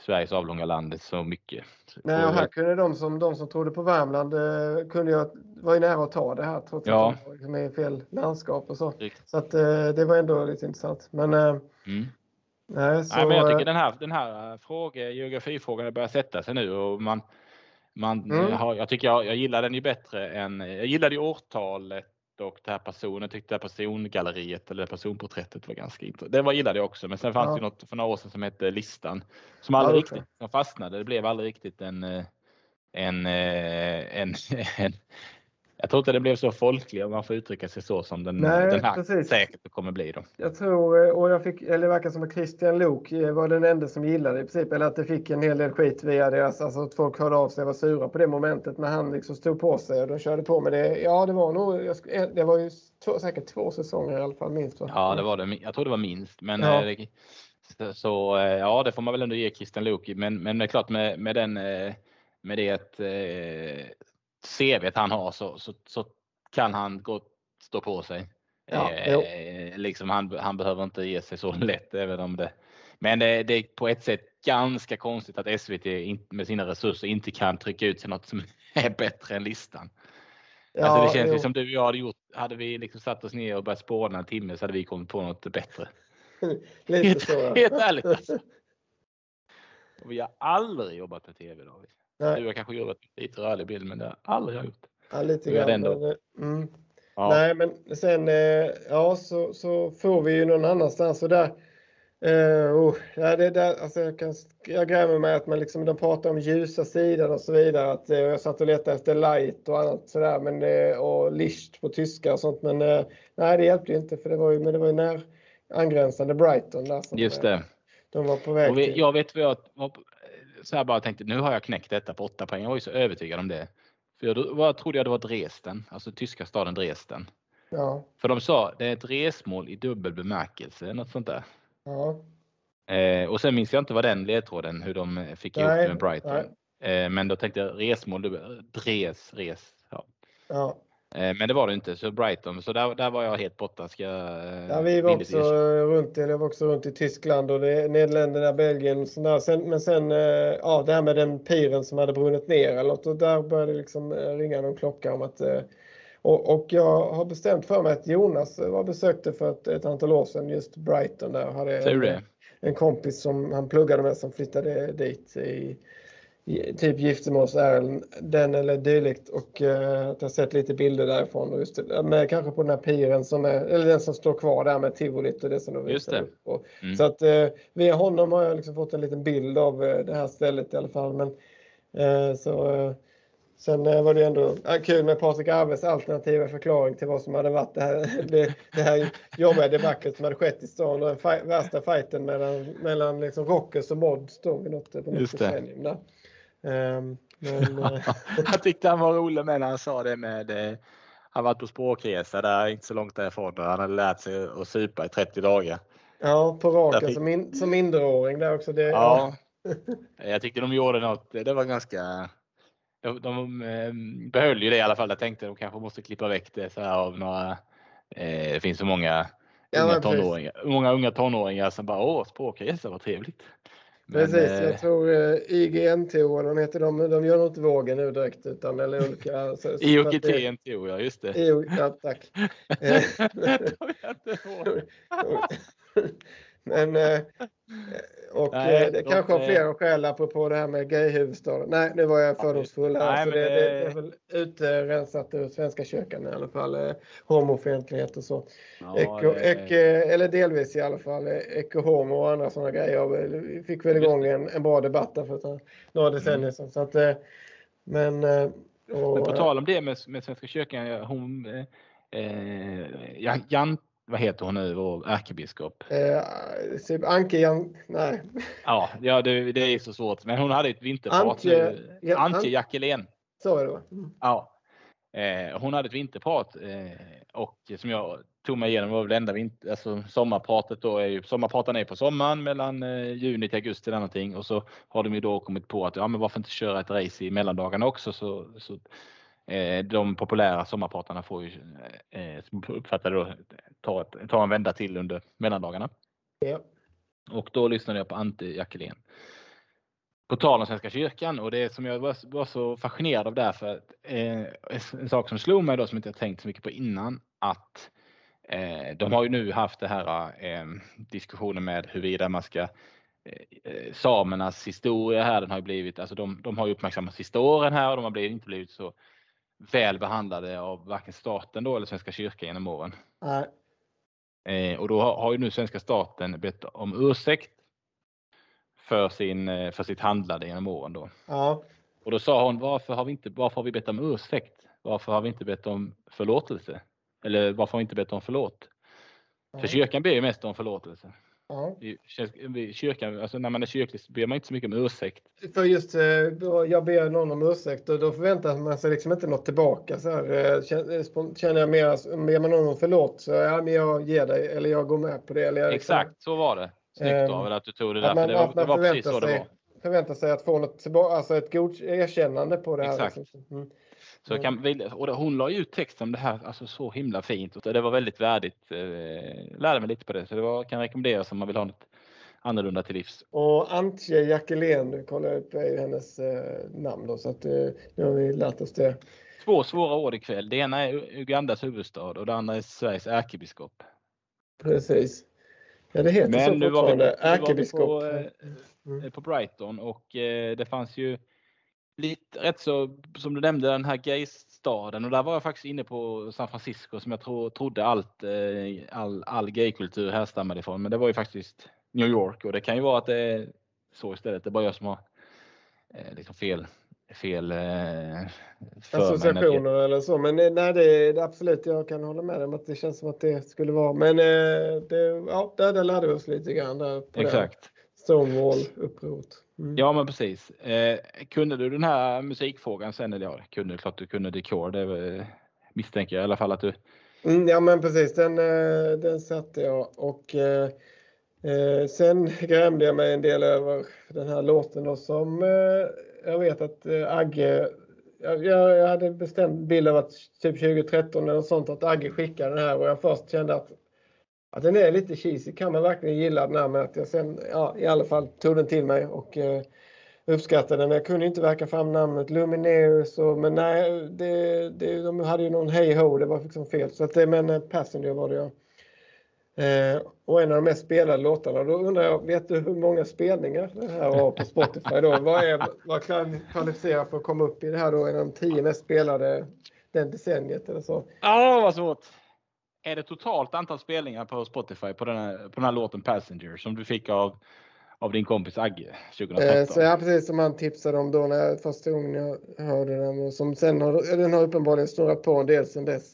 Sveriges avlånga land så mycket. Nej, och här kunde de som, de som trodde på Värmland kunde ju, var ju nära att ta det här trots ja. att de var liksom i fel landskap och så. Riktigt. Så att det var ändå lite intressant. Men, mm. nej, så, nej, men jag tycker den här, den här fråga, geografifrågan börjar sätta sig nu och man, man mm. har, jag tycker jag, jag gillar den ju bättre än, jag gillade ju årtalet och det här personen, jag tyckte det här persongalleriet eller personporträttet var ganska intressant. Det var, gillade jag också, men sen fanns ja. det något för några år sedan som hette Listan som aldrig ja, riktigt som fastnade. Det blev aldrig riktigt en, eh, en, eh, en, en, jag tror inte det blev så folklig om man får uttrycka sig så som den, Nej, den här precis. säkert kommer bli. Då. Jag tror, eh, och jag fick, eller det verkar som att Christian Lok eh, var den enda som gillade i princip, eller att det fick en hel del skit via deras, alltså att folk hörde av sig och var sura på det momentet. Men han liksom stod på sig och de körde på med det. Ja, det var nog, eh, det var ju två, säkert två säsonger i alla fall minst. Va? Ja, det var det. Jag tror det var minst, men ja. så ja, det får man väl ändå ge Christian Lok. Men, men det är klart med, med den med det CV han har så, så, så kan han gott stå på sig. Ja, eh, liksom han, han behöver inte ge sig så lätt även om det. Men det, det är på ett sätt ganska konstigt att SVT med sina resurser inte kan trycka ut sig något som är bättre än listan. Ja, alltså det känns jo. som du och jag hade gjort. Hade vi liksom satt oss ner och börjat spåna en timme så hade vi kommit på något bättre. Lite så. Helt ärligt alltså. Och vi har aldrig jobbat med TV David. Nej. Du har kanske jobbat med lite rörlig bild men det har aldrig jag gjort. Ja, lite grann. Ändå... Mm. Ja. Nej, men sen eh, ja, så, så får vi ju någon annanstans och där Uh, oh, ja, det där, alltså jag, kan, jag grämer mig att man liksom, de pratar om ljusa sidan och så vidare. Att, uh, jag satt och letade efter light och annat sådär. Men, uh, och licht på tyska och sånt. Men uh, nej, det hjälpte ju inte för det var ju, men det var ju när angränsande Brighton. Där, Just det. De var på väg vi. Jag vet vad jag så här bara tänkte, nu har jag knäckt detta på åtta poäng. Jag var ju så övertygad om det. För jag, vad trodde jag det var Dresden, alltså tyska staden Dresden. Ja. För de sa det är ett resmål i dubbel bemärkelse, något sånt där. Ja. Eh, och sen minns jag inte vad den ledtråden, hur de fick ihop med Brighton. Eh, men då tänkte jag resmål, Dres, res. Ja. ja. Eh, men det var det inte, så Brighton, så där, där var jag helt borta. Ska jag, ja, vi var också runt, jag var också runt i Tyskland och det, Nederländerna, Belgien. Sådär. Sen, men sen, eh, ja det här med den piren som hade brunnit ner eller något, och där började det liksom eh, ringa någon klocka om att och, och, jag har bestämt för mig att Jonas var besökte för ett, ett antal år sedan just Brighton där. Hade en, en kompis som han pluggade med som flyttade dit i typ giftermålsärenden eller dylikt och uh, jag har sett lite bilder därifrån. Och just det, med, kanske på den här piren som är, eller den som står kvar där med tivolit och det som de Just det. Mm. Så att uh, via honom har jag liksom fått en liten bild av uh, det här stället i alla fall. Men, uh, så Sen eh, var det ändå kul med Patrik Arves alternativa förklaring till vad som hade varit det här, det, det här jobbiga debaclet som hade skett i stan och den värsta fighten mellan, mellan liksom Rockers och Mods då vid något, på något decennium där. Um, men, jag tyckte han var rolig med när han sa det med eh, han varit på språkresa där inte så långt därifrån han hade lärt sig att supa i 30 dagar. Ja, på raken fick... som, in, som minderåring där också. Det, ja. ja. jag tyckte de gjorde något, det var ganska de, de eh, behöll ju det i alla fall. Jag tänkte de kanske måste klippa väck det så här av några. Eh, det finns så många ja, unga, tonåringar, många unga tonåringar som bara åh språkresa vad trevligt. Men, Precis, jag eh, tror eh, IGNTO, de heter de, de gör nog inte vågen nu direkt utan eller olika. Så, IOGT-NTO, ja just det. IO, ja, tack. Men, eh, och Nej, eh, det de, kanske har flera skäl apropå det här med gayhuvudstaden. Nej, nu var jag fördomsfull här. Nej, så det, det, det, är väl utrensat ur Svenska kyrkan i alla fall. Eh, homofientlighet och så. Ja, Eko, ek, eller delvis i alla fall. Eko homo och andra sådana grejer. Vi fick väl igång en, en bra debatt där för några decennier sedan. Så att, men, och, men på tal om det med, med Svenska kyrkan. Hon, eh, Jan vad heter hon nu, vår ärkebiskop? Eh, typ Anke Jan, nej. Ja, ja det, det är så svårt. Men hon hade ett vinterprat Antje. Ja, Antje Jackelén. Så är det va? Mm. Ja. Eh, hon hade ett vinterprat eh, och som jag tog mig igenom var väl enda vinter, alltså sommarpratet då är ju, sommarpratarna är på sommaren mellan eh, juni till augusti eller någonting och så har de ju då kommit på att ja men varför inte köra ett race i mellandagarna också så, så de populära sommarpratarna får ju, eh, som uppfattade då, ta, ett, ta en vända till under mellandagarna. Ja. Och då lyssnade jag på Ante Jackelén. På tal om Svenska kyrkan och det som jag var, var så fascinerad av därför eh, en sak som slog mig då som inte jag tänkt så mycket på innan att eh, de har ju nu haft det här eh, diskussionen med huruvida man ska eh, samernas historia här, den har ju blivit, alltså de, de har ju uppmärksammat sista åren här och de har blivit, inte blivit så väl behandlade av varken staten då eller Svenska kyrkan genom åren. Nej. Eh, och då har, har, ju nu svenska staten bett om ursäkt för, sin, eh, för sitt handlande genom åren då. Ja. Och då sa hon, varför har vi inte, varför har vi bett om ursäkt? Varför har vi inte bett om förlåtelse? Eller varför har vi inte bett om förlåt? Ja. För kyrkan ber ju mest om förlåtelse. Ja. I kyrkan, alltså när man är kyrklig så ber man inte så mycket om ursäkt. För just eh, jag ber någon om ursäkt och då förväntar man sig liksom inte något tillbaka. Så här, eh, känner jag mer, ber man någon om förlåt så ja, men jag ger dig eller jag går med på det. Eller liksom, Exakt, så var det. Snyggt av att du tog det där. Man, för det var, det var precis så det var. Förväntar sig att få något tillbaka, alltså ett god erkännande på det här. Exakt. Liksom. Mm. Så jag kan, och hon la ut text om det här alltså så himla fint och det var väldigt värdigt. Eh, lärde mig lite på det så det var, kan rekommenderas om man vill ha något annorlunda till livs. Och Antje Jackelén kollar upp är hennes eh, namn då så att eh, nu har vi lärt oss det. Två svåra ord ikväll. Det ena är Ugandas huvudstad och det andra är Sveriges ärkebiskop. Precis. Ja, det heter Men så nu var vi, fortfarande. nu var vi på, eh, Mm. på Brighton och det fanns ju lite rätt så, som du nämnde, den här gaystaden och där var jag faktiskt inne på San Francisco som jag tro, trodde allt, eh, all, all gaykultur härstammade ifrån. Men det var ju faktiskt New York och det kan ju vara att det är så istället. Det är bara jag som har eh, liksom fel, fel eh, det- associationer eller så. Men eh, nej, det är absolut, jag kan hålla med dig om att det känns som att det skulle vara. Men eh, det, ja, där, där lärde vi oss lite grann. Där på det Exakt. Stonewall-upproret. Mm. Ja, men precis. Eh, kunde du den här musikfrågan sen? Eller ja, kunde klart du kunde Decor. Det eh, misstänker jag i alla fall att du. Mm, ja men precis, den, eh, den satte jag och eh, sen grämde jag mig en del över den här låten då som jag vet att Agge, jag, jag hade bestämt bild av att typ 2013 eller sånt att Agge skickade den här och jag först kände att, Ja, den är lite cheesy, kan man verkligen gilla den här men att jag sen ja, i alla fall tog den till mig och eh, uppskattade den. Jag kunde inte verka fram namnet Lumineers och, men nej, det, det, de hade ju någon Hey Ho, det var liksom fel. Så att men eh, Passenger var det ja. Eh, och en av de mest spelade låtarna. Då undrar jag, vet du hur många spelningar det här har på Spotify då? Vad är vad kvalificerar för att komma upp i det här då? En av de tio mest spelade den decenniet eller så? Ja, vad svårt. Är det totalt antal spelningar på Spotify på den här, på den här låten Passenger som du fick av, av din kompis Agge 2013? Eh, så ja, precis som han tipsade om då när jag, första gången jag hörde den och som sen har, den har uppenbarligen snurrat på en del sen dess.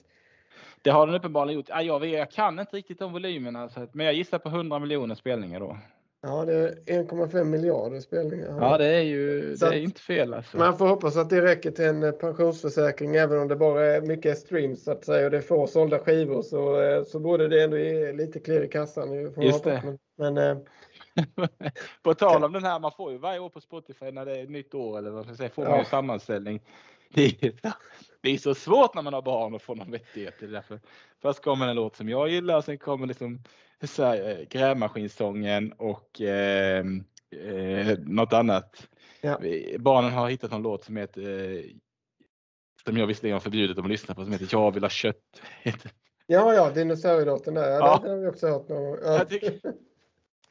Det har den uppenbarligen gjort. Ja, jag, vet, jag kan inte riktigt om volymerna, men jag gissar på 100 miljoner spelningar då. Ja, det är 1,5 miljarder spelningar. Ja, det är ju det är inte fel alltså. Man får hoppas att det räcker till en eh, pensionsförsäkring även om det bara är mycket streams så att säga och det är få sålda skivor så, eh, så borde det ändå ge lite klirr i kassan. nu, får Just hoppas. det. Men, men eh, på tal om den här, man får ju varje år på Spotify när det är nytt år eller vad ska jag säga, får man Ja. ju sammanställning. Det är, så svårt när man har barn att få någon vettighet. Det därför. Först kommer en låt som jag gillar, sen kommer liksom så här, eh, grävmaskinsången och eh, eh, något annat. Ja. Barnen har hittat någon låt som heter eh, som jag visserligen har förbjudit dem att lyssna på som heter Jag vill ha kött. Ja, ja, dinosaurielåten där, ja, Ja. Den har vi också hört någon gång. Ja.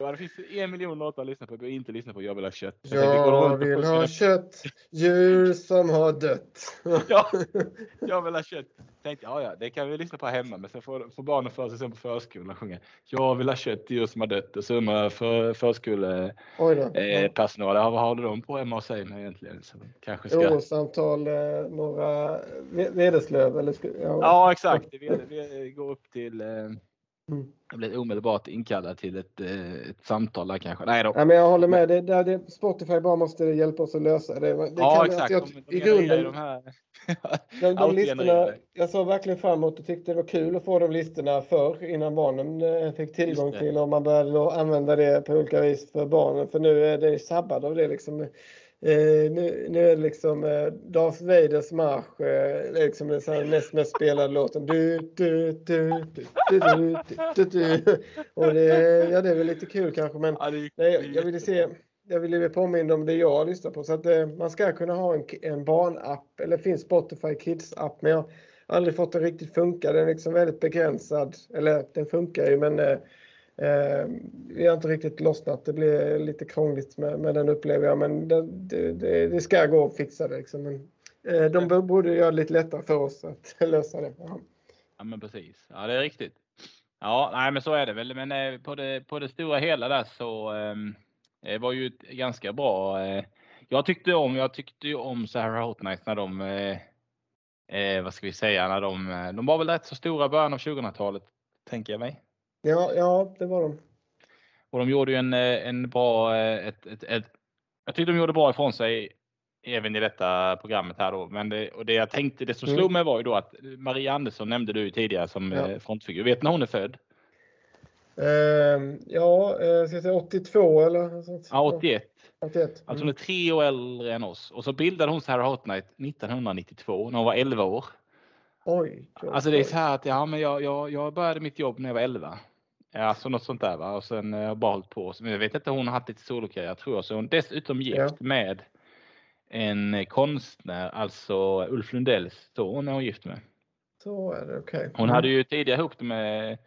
Det finns en miljon låtar att lyssna på. Gå inte lyssna på Jag vill ha kött. Jag Jag och vill ha kött, djur som har dött. Ja, jag vill ha kött. Tänkte, ja, ja, det kan vi lyssna på hemma, men sen får, får barnen för sig sen på förskolan och sjunga. Jag vill ha kött, djur som har dött. Och så undrar för, förskolepersonalen, eh, vad håller de på hemma sig med egentligen? Så kanske ska... Orosamtal, eh, några ve- vedeslöv eller ja. Ja, exakt. Vi, vi går upp till... Eh, Mm. jag blir omedelbart inkallad till ett, eh, ett samtal där kanske. Nej då. Ja, men jag håller med. Det, där det, Spotify bara måste hjälpa oss att lösa det. det Ja, kan, exakt. alltså, jag, de, de I grunden, de här... de, de listorna, jag såg verkligen fram emot och tyckte det var kul att få de listorna förr innan barnen eh, fick tillgång det. till och man började använda det på olika vis för barnen. För nu är det sabbat av det liksom. Eh, nu, nu, är det liksom eh, Darth Vaders marsch, eh, liksom den så näst mest spelade låten. Du, du, du, du, du, du, du, du, Och det, ja, det är väl lite kul kanske, men ja, det, nej, jag, jag ville se jag ville påminna om det jag lyssnar på. Så att eh, man ska kunna ha en, en barnapp, eller finns Spotify Kids-app, men jag har aldrig fått den riktigt funka. Den är liksom väldigt begränsad, eller den funkar ju, men eh, eh, vi har inte riktigt lossnat. Det blir lite krångligt med, med den upplever jag. Men det, det, det, ska gå att fixa det. Liksom. Men, eh, de borde göra det lite lättare för oss att lösa det. Ja. Ja, men precis. Ja, det är riktigt. Ja, nej, men så är det väl. Men eh, på det, på det stora hela där så ehm, det var ju ett ganska bra. Jag tyckte om, jag tyckte ju om Sarah Hot Nights när de, eh, vad ska vi säga, när de, de var väl rätt så stora början av 2000-talet, tänker jag mig. Ja, ja, det var de. Och de gjorde ju en, eh, en bra, eh, ett, ett, ett, jag tyckte de gjorde bra ifrån sig även i detta programmet här då. Men det, och det jag tänkte, det som Mm. slog mig var ju då att Maria Andersson nämnde du tidigare som Ja. eh, frontfigur. Vet ni när hon är född? Eh, ja, ska jag säga 82 eller? Ja, 81. 81. Alltså hon är tre år äldre än oss. Och så bildade hon Sarah Hot Night 1992 när hon var 11 år. Oj. Alltså det är så här att ja, men jag, jag, jag började mitt jobb när jag var 11. Alltså något sånt där va. Och sen eh, har jag bara hållit på. Men jag vet inte, hon har haft lite solokarriär tror jag. Så hon är dessutom gift Ja. med en konstnär, alltså Ulf Lundells son är hon gift med. Så är det, okej. Hon hade ju tidigare ihop det med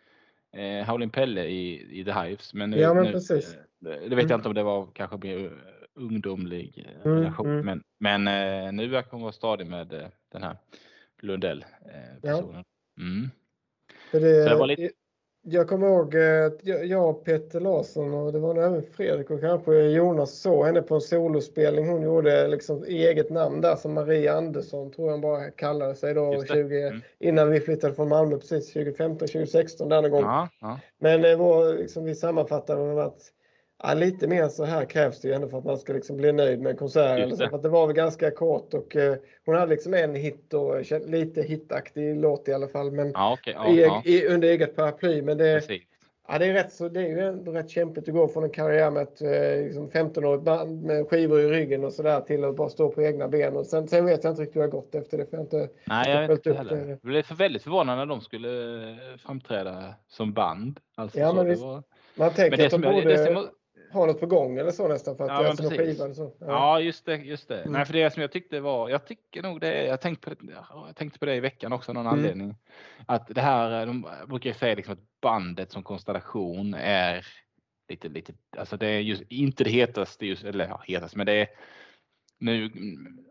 eh, Howlin' Pelle i, i The Hives. Men nu, ja, men nu, precis. Det vet jag mm. inte om det var kanske mer ungdomlig mm, relation. Mm. Men, men eh, nu verkar hon vara stadig med eh, den här Lundell personen. Ja. Mm. Det, det var lite... Jag kommer ihåg att jag och Peter Larsson och det var även Fredrik och kanske Jonas såg henne på en solospelning hon gjorde liksom i eget namn där som Maria Andersson tror jag bara kallade sig då 20, mm. innan vi flyttade från Malmö precis 2015, 2016 där någon gång. Ja, ja. Men det var liksom, vi sammanfattade att Ja, lite mer så här krävs det ju ändå för att man ska liksom bli nöjd med konserten. Det. För att det var väl ganska kort och eh, hon hade liksom en hit och lite hitaktig låt i alla fall. Men ja, okay. ja, i, ja. I, under eget paraply. Men det, ja, det, är rätt, så, det är ju ändå rätt kämpigt att gå från en karriär med ett eh, liksom 15-årigt band med skivor i ryggen och sådär till att bara stå på egna ben. Och sen, sen vet jag inte riktigt hur det har gått efter det. För jag inte, Nej, jag vet inte heller. Jag blev väldigt förvånad när de skulle eh, framträda som band. Alltså, ja, men visst, var... Man tänker att de borde ha något på gång eller så nästan för att ja, göra sin skiva eller så. Ja. ja, just det. Just det. Mm. Nej, för det som jag tyckte var, jag tycker nog det, jag tänkte på det, jag tänkte på det i veckan också av någon mm. anledning. Att det här, de brukar säga liksom att bandet som konstellation är lite, lite, alltså det är just inte det hetaste just, eller ja, hetast, men det är nu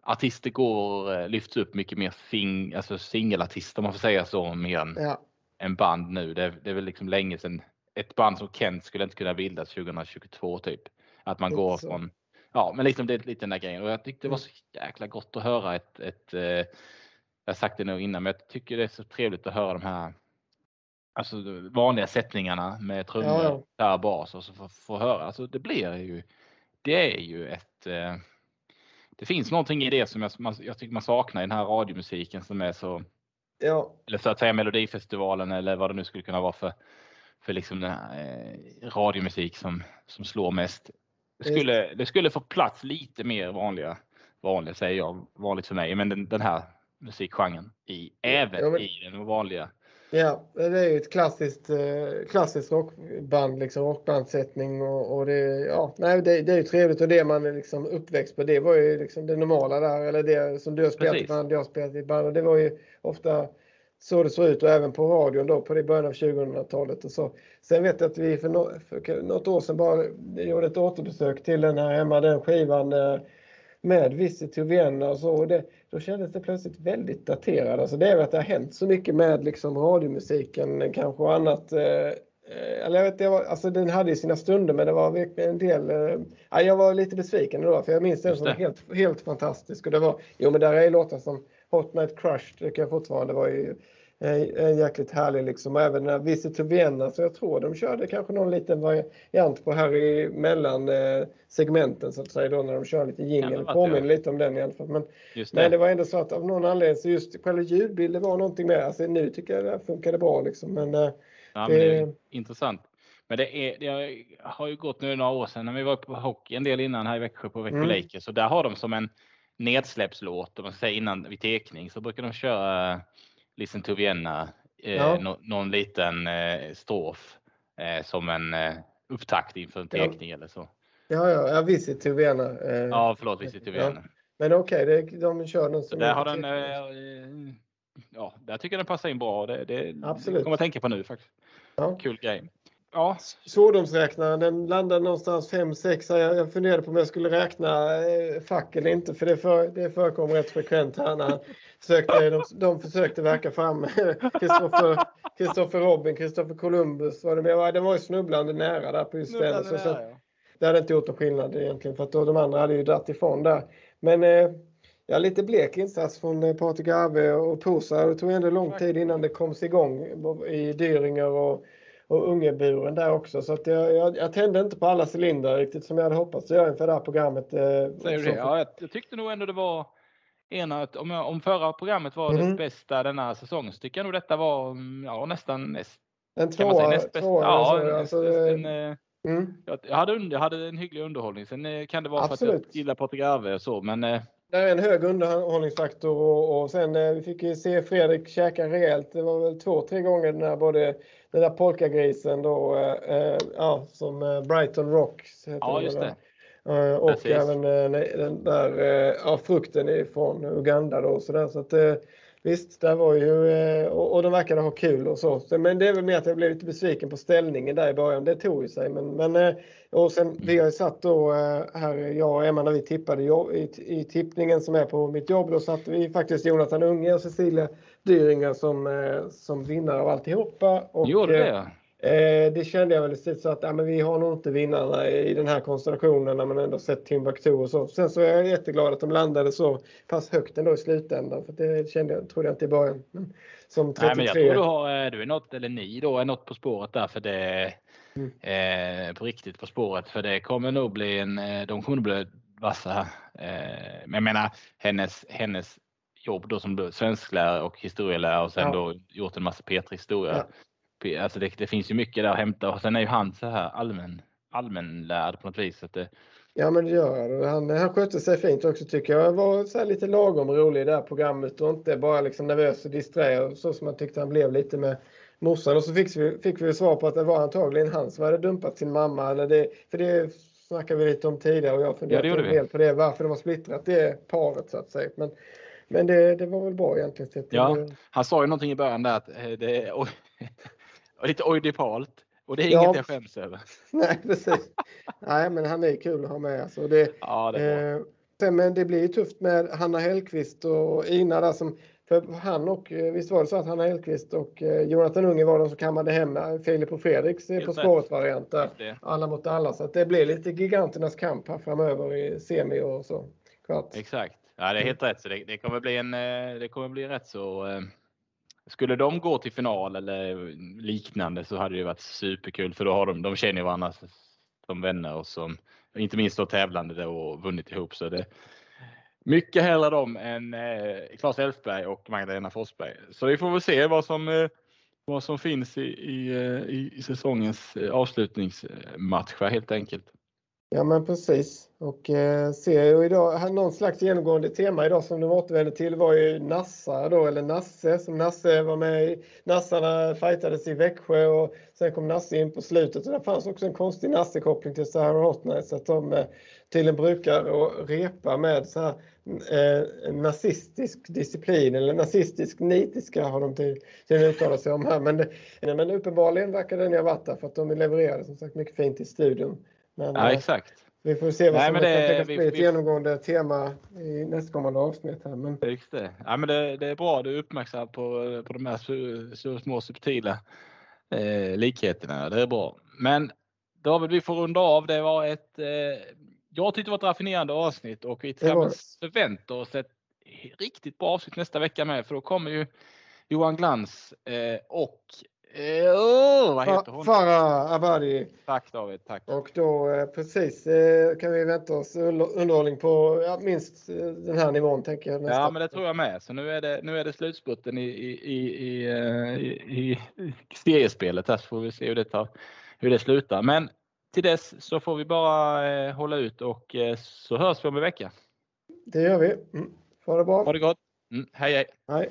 artister går, lyfts upp mycket mer sing, alltså singelartister om man får säga så, mer än, ja. än band nu. Det, det är väl liksom länge sedan ett band som Kent skulle inte kunna bildas 2022 typ. Att man går så. från, ja men liksom det är lite den där grejen och jag tyckte det var mm. så jäkla gott att höra ett, ett eh, jag har sagt det nog innan, men jag tycker det är så trevligt att höra de här alltså vanliga sättningarna med trummor, ja, ja. bas och så få, få höra. Alltså det blir ju, det är ju ett, eh, det finns någonting i det som jag, jag tycker man saknar i den här radiomusiken som är så, ja. eller så att säga Melodifestivalen eller vad det nu skulle kunna vara för för liksom den här, eh, radiomusik som, som slår mest. Det skulle, det skulle få plats lite mer vanliga, vanliga säger jag, vanligt för mig, men den, den här musikgenren i, även ja, men, i den vanliga. Ja, det är ju ett klassiskt, eh, klassiskt rockband, liksom rockbandsättning och, och det, ja, nej, det, det är ju trevligt och det man är liksom uppväxt på, det var ju liksom det normala där, eller det som du har spelat i band, jag har spelat i band och det var ju ofta så det såg ut och även på radion då på det början av 2000-talet och så. Sen vet jag att vi för, no för något år sedan bara gjorde ett återbesök till den här hemma, den skivan eh, med Visit to Vienna och så. Och det, då kändes det plötsligt väldigt daterad. Alltså det är väl att det har hänt så mycket med liksom radiomusiken kanske och annat. Eh, eller jag vet, jag var, alltså den hade ju sina stunder men det var verkligen en del. Eh, jag var lite besviken då för jag minns den som helt, helt fantastisk. Och det var, jo men där är låtar som Hot Night Crush tycker jag fortfarande var ju en jäkligt härlig liksom. Och även när Visit to Vienna så jag tror de körde kanske någon liten variant på här i mellan eh, segmenten så att säga då när de kör lite jingel. Ja, påminner lite om den i alla fall. Men det. men det var ändå så att av någon anledning så just själva ljudbilden var någonting med. Alltså nu tycker jag det funkade bra liksom. Men, eh, ja, det... det är intressant. Men det, är, det har ju gått nu några år sedan när vi var på hockey en del innan här i Växjö på Växjö mm. Lakers. Så där har de som en nedsläppslåt, om man säger innan vid tekning, så brukar de köra Listen to Vienna, eh, ja. no, någon liten eh, strof eh, som en eh, upptakt inför en teckning ja. eller så. Ja, ja, ja Visit to Vienna. Eh, ja, förlåt, Visit to Vienna. Ja. Men okej, okay, de kör den som... Där har den, eh, ja, där tycker jag den passar in bra. Det, det, Absolut. kommer jag tänka på nu faktiskt. Ja. Kul grej. Ja. Svordomsräknaren, den landade någonstans 5-6. Jag, funderade på om jag skulle räkna eh, fack eller inte för det, för, det förekommer rätt frekvent här när försökte, de, de försökte verka fram Kristoffer Robin, Kristoffer Columbus var det med. Den var ju snubblande nära där på just den. Så, så, det hade inte gjort någon skillnad egentligen för att då, de andra hade ju dragit ifrån där. Men eh, ja, lite blek insats från eh, Patrik Arve och Posa. Det tog ändå lång tid innan det kom igång i Dyringer och och Ungeburen där också. Så att jag, jag, jag tände inte på alla cylindrar riktigt som jag hade hoppats göra inför det här programmet. Eh, Säger du det? Ja, jag, tyckte nog ändå det var ena, om, jag, om förra programmet var mm. det bästa denna säsongen så tycker jag nog detta var mm, ja, nästan näst, en tvåa, näst bästa. Ja, så, alltså, en, en, mm. jag, hade, jag hade en hygglig underhållning. Sen eh, kan det vara Absolut. för att jag gillar Patrik Arve och så, men eh, det är en hög underhållningsfaktor och, och sen eh, vi fick ju se Fredrik käka rejält. Det var väl två, tre gånger den där både den där polkagrisen då, eh, ja, som eh, Brighton Rock. Ja, just det. Eh, och Precis. även eh, den där ja, frukten från Uganda då. Så, där, så att, Visst, där var ju, eh, och, och de verkade ha kul och så. Men det är väl mer att jag blev lite besviken på ställningen där i början. Det tog ju sig. Men, men, eh, och sen, vi har ju satt då här, jag och Emma när vi tippade i, i tippningen som är på mitt jobb, då satte vi faktiskt Jonathan Unge och Cecilia Dyringer som, som vinnare av alltihopa. Och, Gjorde det. Eh, det kände jag väl lite så att ja, men vi har nog inte vinnarna i den här konstellationen när man ändå sett Timbuktu och så. Sen så är jag jätteglad att de landade så pass högt ändå i slutändan. För det kände jag, trodde jag inte i början. Men som 33. Nej, men jag tror du, har, eh, du är något, eller ni då, är något på spåret där för det mm. eh, på riktigt på spåret. För det kommer nog bli en, eh, de kommer bli vassa. Eh, men jag menar hennes, hennes jobb då som svensklärare och historielärare och sen ja. då gjort en massa P3-historia. Ja alltså det, det, finns ju mycket där att hämta och sen är ju han så här allmän, allmänlärd på något vis. Att det... Ja men det gör han. Han skötte sig fint också tycker jag. Han var så lite lagom rolig i det här programmet och inte bara liksom nervös och disträ så som man tyckte han blev lite med morsan. Och så fick vi, fick vi svar på att det var antagligen han som hade dumpat sin mamma. Eller det, för det snackade vi lite om tidigare och jag funderade ja, en del på det. Varför de har splittrat det paret så att säga. Men, men det, det var väl bra egentligen. Ja, han sa ju någonting i början där att eh, det, och lite oidipalt. Och det är ja. inget jag skäms över. Nej, precis. Nej, men han är kul att ha med. Alltså det, ja, det eh, men det blir ju tufft med Hanna Hellqvist och Ina där som för han och, eh, visst var det så att Hanna Hellqvist och eh, Jonathan Unge var de som kammade hem eh, Filip och Fredriks På spåret-variant där. Alla mot alla. Så det blir lite giganternas kamp här framöver i semi och så. Kvart. Exakt. Ja, det är helt rätt. Så det, det, kommer bli en, det kommer bli rätt så skulle de gå till final eller liknande så hade det varit superkul för då har de, de känner varandra som vänner och som inte minst då tävlande och vunnit ihop. Så det, mycket hellre dem än eh, Claes Elfberg och Magdalena Forsberg. Så vi får väl se vad som, eh, vad som finns i, i, eh, i säsongens eh, avslutningsmatcher helt enkelt. Ja men precis. Och eh, ser och idag, någon slags genomgående tema idag som de återvände till var ju Nassa då, eller Nasse som Nasse var med i. Nassarna fightades i Växjö och sen kom Nasse in på slutet och det fanns också en konstig Nasse-koppling till Sahara Hot Nights att de eh, tydligen brukar och repa med så här eh, nazistisk disciplin eller nazistisk nitiska har de tydligen uttalat sig om här. Men, det, men uppenbarligen verkar den ha varit där för att de levererade som sagt mycket fint i studion. Men, ja, eh, exakt. Vi får se vad Nej, som det, kan bli ett genomgående tema i nästkommande avsnitt. Här, men... Det. Ja, men det, det är bra du är uppmärksam på, på de här så, så små subtila eh, likheterna. Det är bra. Men David, vi får runda av. Det var ett, eh, jag tyckte det var ett raffinerande avsnitt och vi förväntar oss ett riktigt bra avsnitt nästa vecka med för då kommer ju Johan Glans eh, och oh, vad heter hon? Farah Abadi. Tack David, tack. Och då eh, precis eh, kan vi vänta oss underhållning på ja, minst den här nivån tänker jag. Nästa. Ja, men det tror jag med. Så nu är det, nu är det slutspurten i, i, i, i, i seriespelet här så får vi se hur det, tar, hur det slutar. Men till dess så får vi bara hålla ut och så hörs vi om en vecka. Det gör vi. Mm. Ha det bra. Ha det gott. Mm. Hej hej. Hej.